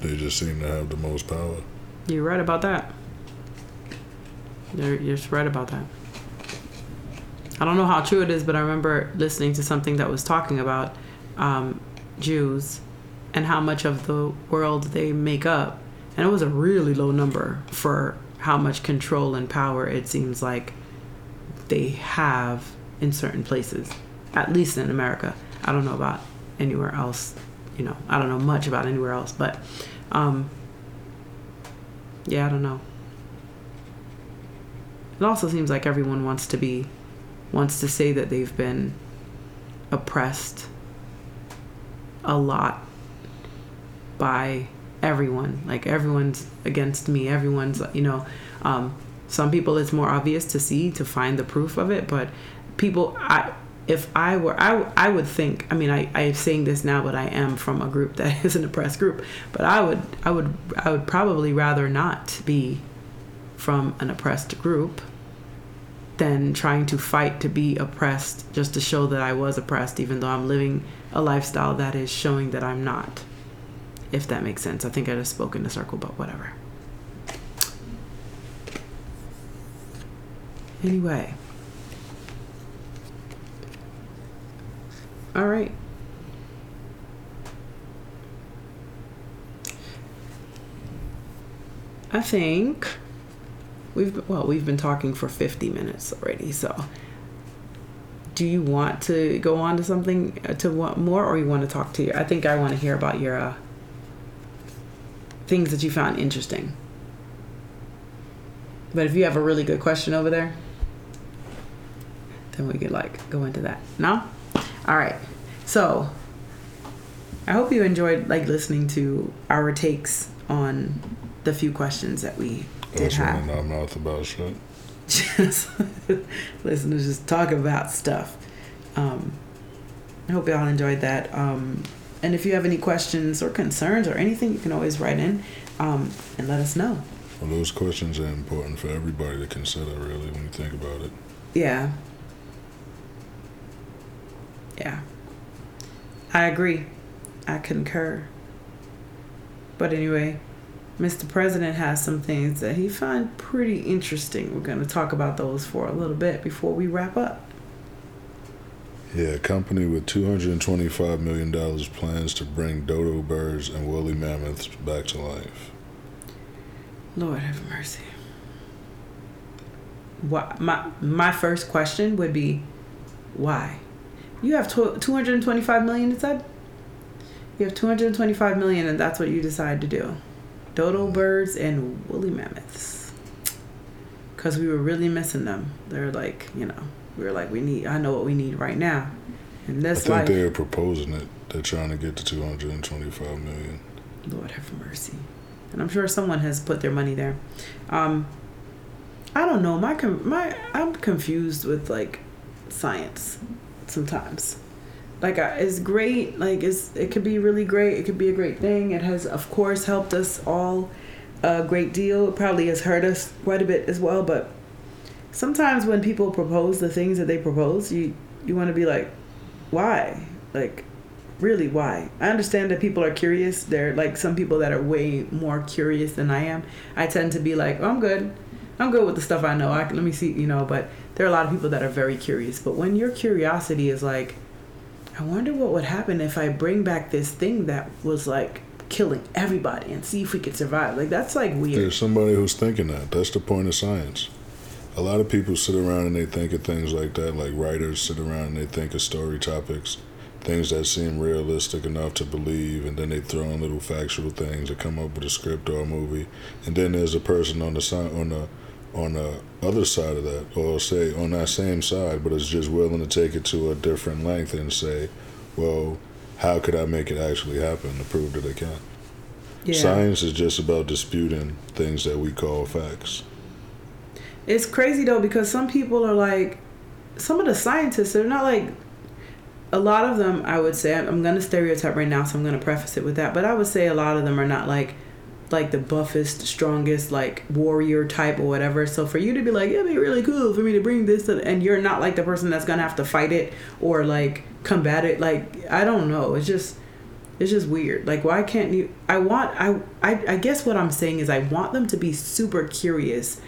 They just seem to have the most power. you're right about that. You're you're just right about that. I don't know how true it is, but I remember listening to something that was talking about um, Jews and how much of the world they make up, and it was a really low number for how much control and power it seems like they have in certain places, at least in America. I don't know about anywhere else. You know, I don't know much about anywhere else, but um, yeah, I don't know. It also seems like everyone wants to be, wants to say that they've been oppressed a lot by everyone. Like everyone's against me. Everyone's, you know, um, some people it's more obvious to see to find the proof of it, but people, I, if I were, I, I would think. I mean, I, I'm saying this now, but I am from a group that is an oppressed group. But I would, I would, I would probably rather not be from an oppressed group than trying to fight to be oppressed just to show that I was oppressed, even though I'm living a lifestyle that is showing that I'm not. If that makes sense. I think I just spoke in a circle, but whatever. Anyway. All right. I think we've well we've been talking for 50 minutes already, so do you want to go on to something uh, to want more, or you want to talk to you? I think I want to hear about your uh, things that you found interesting. But if you have a really good question over there, then we could like go into that. No? All right. So, I hope you enjoyed like listening to our takes on the few questions that we That's have. running our mouth about shit. just listen to just talk about stuff. Um, I hope y'all enjoyed that. Um, and if you have any questions or concerns or anything, you can always write in um, and let us know. Well, those questions are important for everybody to consider, really, when you think about it. Yeah. Yeah. I agree. I concur. But anyway, Mr. President has some things that he find pretty interesting. We're going to talk about those for a little bit before we wrap up. Yeah, a company with $225 million plans to bring dodo birds and woolly mammoths back to life. Lord have mercy. What my my first question would be, why? You have tw- 225 million. You said. You have 225 million, and that's what you decide to do. Dodo birds and woolly mammoths. Cause we were really missing them. They're like, you know, we were like, we need. I know what we need right now. In I this think they're proposing it. They're trying to get to 225 million. Lord have mercy. And I'm sure someone has put their money there. Um, I don't know. My com- my I'm confused with like science sometimes. Like I, it's great. Like it's it could be really great. It could be a great thing. It has of course helped us all a great deal. It probably has hurt us quite a bit as well. But sometimes when people propose the things that they propose, you you want to be like, why? Like really why i understand that people are curious there are like some people that are way more curious than i am i tend to be like oh, i'm good i'm good with the stuff i know i can let me see you know but there are a lot of people that are very curious but when your curiosity is like i wonder what would happen if i bring back this thing that was like killing everybody and see if we could survive like that's like weird There's somebody who's thinking that. That's the point of science. A lot of people sit around and they think of things like that, like writers sit around and they think of story topics, things that seem realistic enough to believe, and then they throw in little factual things to come up with a script or a movie. And then there's a person on the on the on the other side of that, or say on that same side, but is just willing to take it to a different length and say, well, how could I make it actually happen to prove that it can? yeah Science is just about disputing things that we call facts. It's crazy though because some people are like, some of the scientists they're not like. A lot of them, I would say, I'm gonna stereotype right now, so I'm gonna preface it with that. But I would say a lot of them are not like, like the buffest, strongest, like warrior type or whatever. So for you to be like, yeah, it'd be really cool for me to bring this, and you're not like the person that's gonna have to fight it or like combat it. Like I don't know. It's just, it's just weird. Like why can't you? I want I I I guess what I'm saying is I want them to be super curious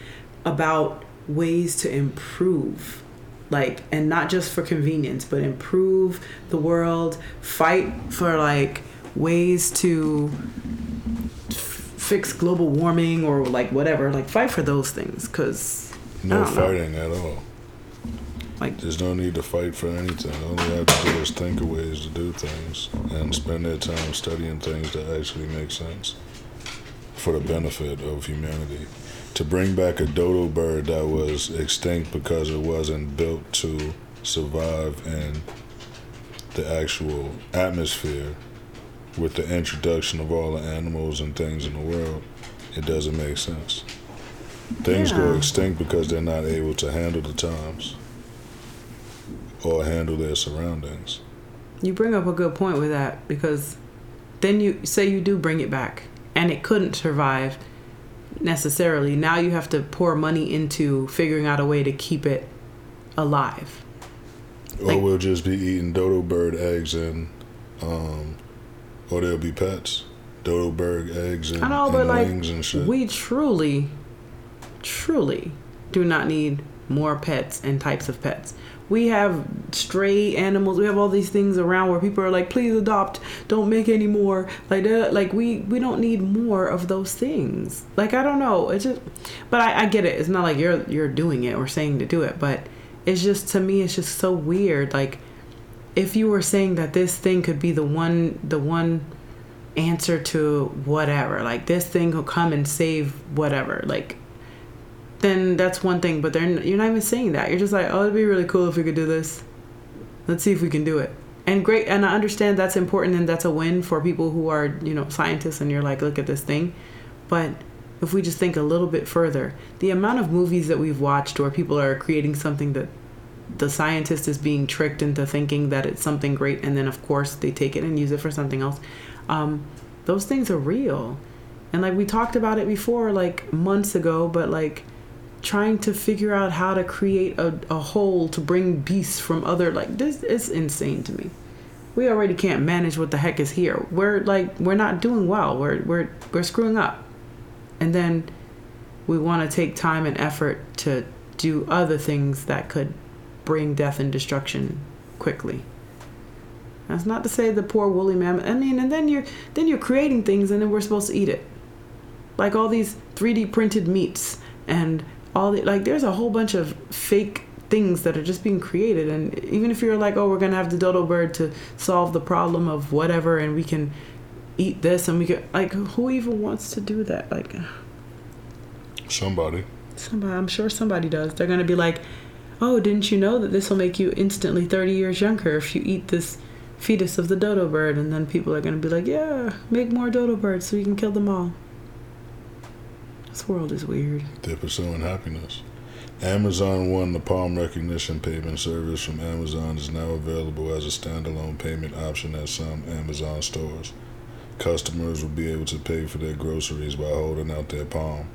about ways to improve like and not just for convenience but improve the world fight for like ways to fix global warming or like whatever like fight for those things because No don't know. fighting at all. Like- there's no need to fight for anything. All they have to do is think of ways to do things and spend their time studying things that actually make sense for the benefit of humanity. To bring back a dodo bird that was extinct because it wasn't built to survive in the actual atmosphere with the introduction of all the animals and things in the world, it doesn't make sense. Things go extinct because they're not able to handle the times or handle their surroundings. you bring up a good point with that because then you say you do bring it back and it couldn't survive necessarily now you have to pour money into figuring out a way to keep it alive or Like- we'll just be eating dodo bird eggs and, um, Oh, or there'll be pets. Dodo bird eggs and, I know, and but like wings and shit. we truly, truly do not need more pets and types of pets. We have stray animals. We have all these things around where people are like, "Please adopt. Don't make any more." Like, that. like we we don't need more of those things. Like I don't know. It's just, but I, I get it. It's not like you're you're doing it or saying to do it, but it's just to me it's just so weird like if you were saying that this thing could be the one the one answer to whatever like this thing will come and save whatever like then that's one thing but then you're not even saying that. You're just like oh it'd be really cool if we could do this. Let's see if we can do it. And great and i understand that's important and that's a win for people who are you know scientists and you're like look at this thing. But if we just think a little bit further the amount of movies that we've watched where people are creating something that the scientist is being tricked into thinking that it's something great and then of course they take it and use it for something else. Um, those things are real. And like we talked about it before like months ago but like trying to figure out how to create a, a hole to bring beasts from other like this is insane to me. We already can't manage what the heck is here. We're like we're not doing well. We're we're we're screwing up. And then we want to take time and effort to do other things that could bring death and destruction quickly. That's not to say the poor woolly mammoth i mean and then you're then you're creating things and then we're supposed to eat it. Like all these 3d printed meats and all the like there's a whole bunch of fake things that are just being created. And even if you're like oh we're gonna have the dodo bird to solve the problem of whatever and we can eat this and we can like who even wants to do that? Like Somebody. somebody i'm sure somebody does. They're gonna be like oh didn't you know that this will make you instantly 30 years younger if you eat this fetus of the dodo bird? And then people are gonna be like yeah make more dodo birds so you can kill them all. This world is weird. They're pursuing happiness. Amazon One, the palm recognition payment service from Amazon, is now available as a standalone payment option at some Amazon stores. Customers will be able to pay for their groceries by holding out their palm,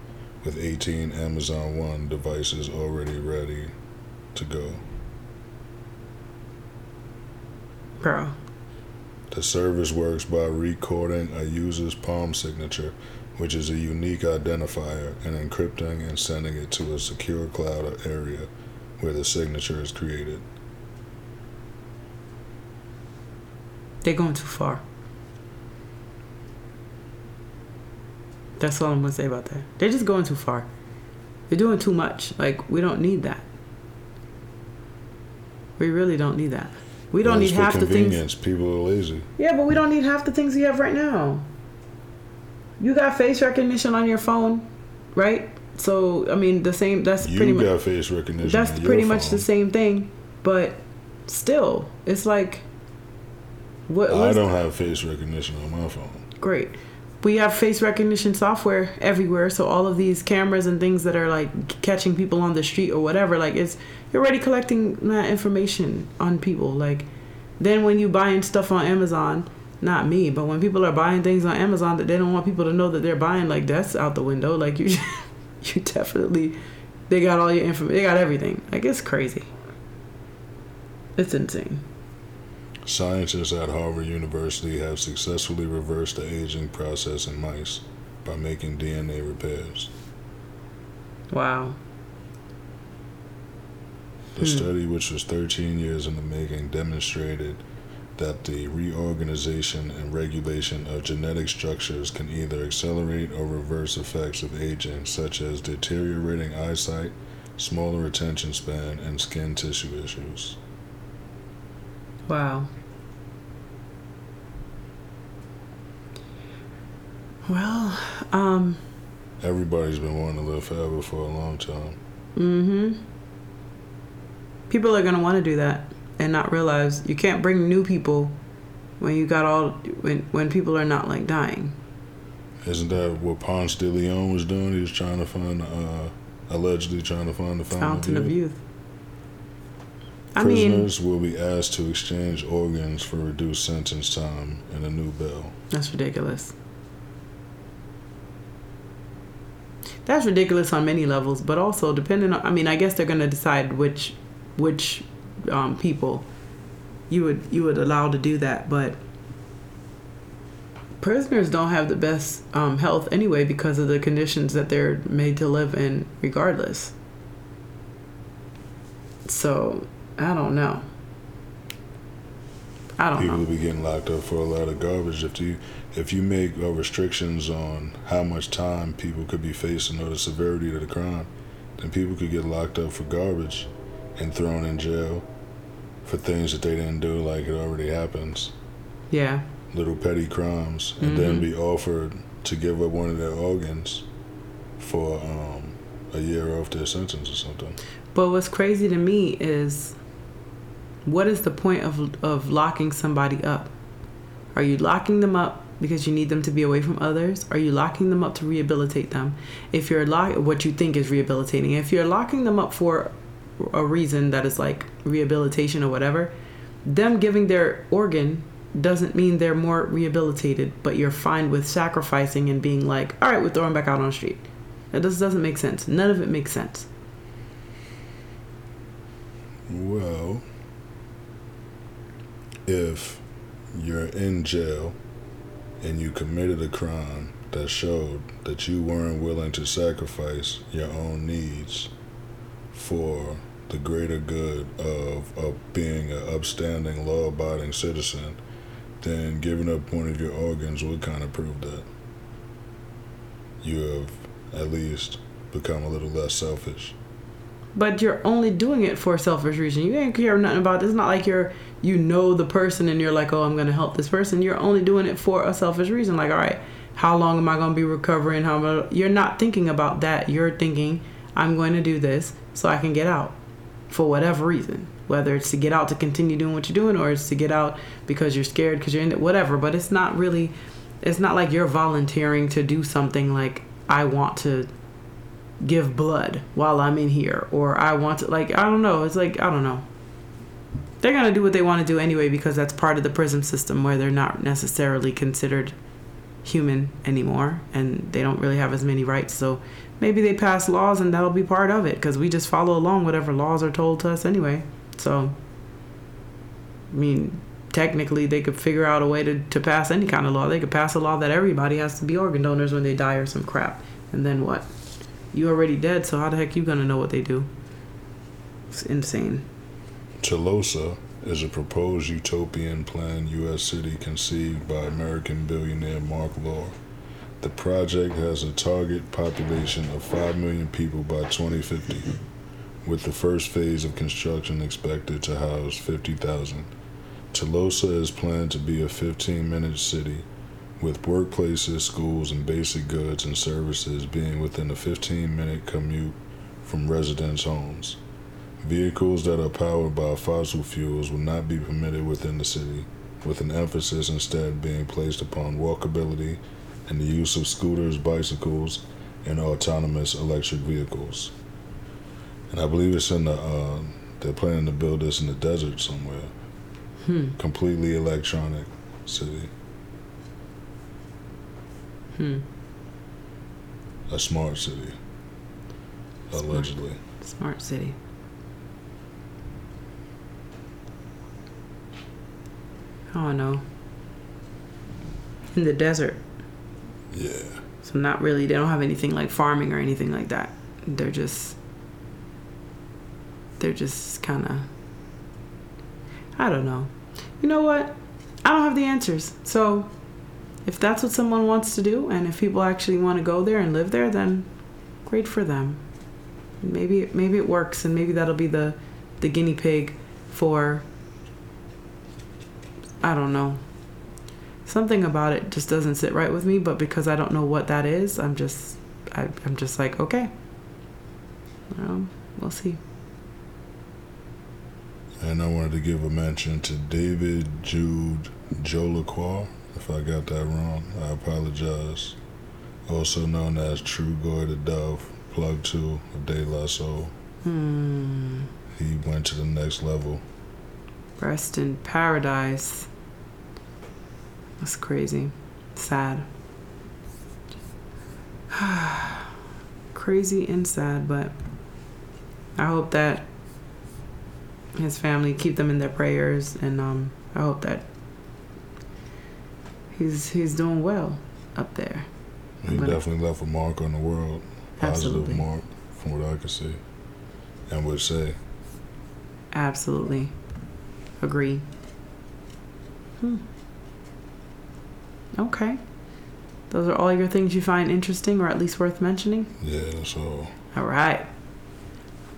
with 18 Amazon One devices already ready to go. bro The service works by recording a user's palm signature, which is a unique identifier, and encrypting and sending it to a secure cloud area where the signature is created. they're going too far. That's all i'm gonna say about that. They're just going too far. They're doing too much. Like we don't need that we really don't need that we don't Well, need half the things. People are lazy. Yeah, but we don't need half the things we have right now. You got face recognition on your phone, right? So I mean, the same. That's You pretty much. You got face recognition. That's pretty much the same thing, but still, it's like. What? I don't have face recognition on my phone. Great. We have face recognition software everywhere, so all of these cameras and things that are like catching people on the street or whatever, like it's you're already collecting that information on people. Like then when you buying stuff on Amazon, not me, but when people are buying things on Amazon that they don't want people to know that they're buying, like that's out the window. Like you, you definitely, they got all your information, they got everything. Like it's crazy. It's insane. Scientists at Harvard University have successfully reversed the aging process in mice by making DNA repairs. Wow. The Hmm. study, which was 13 years in the making, demonstrated that the reorganization and regulation of genetic structures can either accelerate or reverse effects of aging, such as deteriorating eyesight, smaller attention span, and skin tissue issues. Wow. Well, um, Everybody's been wanting to live forever for a long time. mm-hmm. People are gonna want to do that and not realize you can't bring new people when you got all when when people are not like dying. Isn't that what Ponce de Leon was doing? He was trying to find, uh, allegedly trying to find the fountain, Fountain of youth. I Prisoners mean, will be asked to exchange organs for reduced sentence time and a new bill. that's ridiculous. That's ridiculous on many levels, but also depending on. I mean, I guess they're gonna decide which which um, people you would you would allow to do that, but prisoners don't have the best um, health anyway because of the conditions that they're made to live in, regardless. So I don't know. I don't know. People know. will be getting locked up for a lot of garbage if you if you make uh, restrictions on how much time people could be facing or the severity of the crime, then people could get locked up for garbage, and thrown in jail for things that they didn't do, like it already happens. Yeah. Little petty crimes, and Mhm. then be offered to give up one of their organs for um, a year off their sentence or something. But what's crazy to me is what is the point of of locking somebody up? Are you locking them up because you need them to be away from others? Are you locking them up to rehabilitate them? If you're lock what you think is rehabilitating, if you're locking them up for a reason that is like rehabilitation or whatever, them giving their organ doesn't mean they're more rehabilitated, but you're fine with sacrificing and being like, all right, we're throwing back out on the street. That just doesn't make sense. None of it makes sense. Well, if you're in jail and you committed a crime that showed that you weren't willing to sacrifice your own needs for the greater good of, of being an upstanding, law abiding citizen, then giving up one of your organs would kind of prove that you have at least become a little less selfish. But you're only doing it for a selfish reason. You ain't care nothing about this. It's not like you're you know the person and you're like, oh, I'm gonna help this person. You're only doing it for a selfish reason. Like, all right, how long am I gonna be recovering? How you're not thinking about that. You're thinking, I'm going to do this so I can get out, for whatever reason. Whether it's to get out to continue doing what you're doing, or it's to get out because you're scared because you're in it, whatever. But it's not really, it's not like you're volunteering to do something like I want to give blood while I'm in here, or I want to like I don't know. It's like I don't know. They're gonna do what they want to do anyway because that's part of the prison system where they're not necessarily considered human anymore, and they don't really have as many rights. So maybe they pass laws and that'll be part of it because we just follow along whatever laws are told to us anyway. So I mean. Technically, they could figure out a way to, to pass any kind of law. They could pass a law that everybody has to be organ donors when they die or some crap. And then what? You already dead, so how the heck you gonna know what they do? It's insane. Telosa is a proposed utopian planned U.S. city conceived by American billionaire Marc Lore. The project has a target population of 5 million people by 2050, with the first phase of construction expected to house 50,000. Telosa is planned to be a 15 minute city, with workplaces, schools, and basic goods and services being within a 15 minute commute from residents' homes. Vehicles that are powered by fossil fuels will not be permitted within the city, with an emphasis instead being placed upon walkability and the use of scooters, bicycles, and autonomous electric vehicles. And I believe it's in the, uh, they're planning to build this in the desert somewhere. Hmm. Completely electronic city. Hmm. A smart city. Smart. Allegedly. Smart city. I don't know. In the desert. Yeah. So not really they don't have anything like farming or anything like that. They're just they're just kinda I don't know. You know what? I don't have the answers. So if that's what someone wants to do and if people actually want to go there and live there, then great for them. Maybe maybe it works and maybe that'll be the the guinea pig for I don't know. Something about it just doesn't sit right with me, but because I don't know what that is, I'm just I, I'm just like, okay. Um, we'll see. And I wanted to give a mention to David Jude Jolacqua. If I got that wrong, I apologize. Also known as Trugoy the Dove, plug two of De La Soul. Hmm. He went to the next level. Rest in paradise. That's crazy. Sad. crazy and sad, but I hope that his family keep them in their prayers and um I hope that he's he's doing well up there. He But- definitely left a mark on the world. Positive Absolutely. mark, from what I could see. And would say. Absolutely. Agree. Hmm. Okay. Those are all your things you find interesting or at least worth mentioning? Yeah, that's all. All right.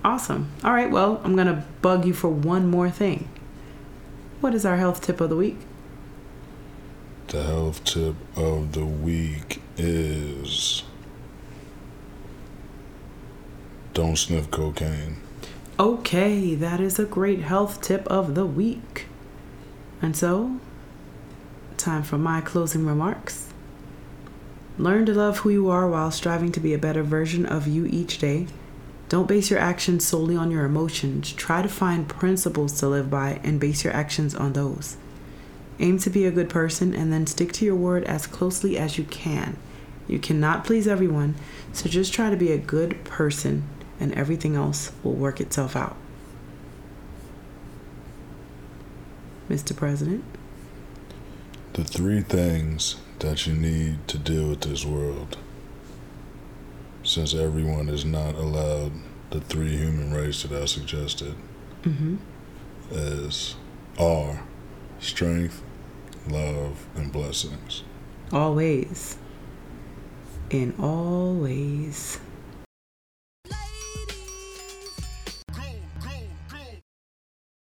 Awesome. All right, well, I'm going to bug you for one more thing. What is our health tip of the week? The health tip of the week is don't sniff cocaine. Okay, that is a great health tip of the week. And so, time for my closing remarks. Learn to love who you are while striving to be a better version of you each day. Don't base your actions solely on your emotions. Try to find principles to live by and base your actions on those. Aim to be a good person and then stick to your word as closely as you can. You cannot please everyone, so just try to be a good person and everything else will work itself out. Mr. President? The three things that you need to deal with this world, since everyone is not allowed the three human race that I suggested, Mm-hmm. is are strength, love, and blessings. Always. In all ways.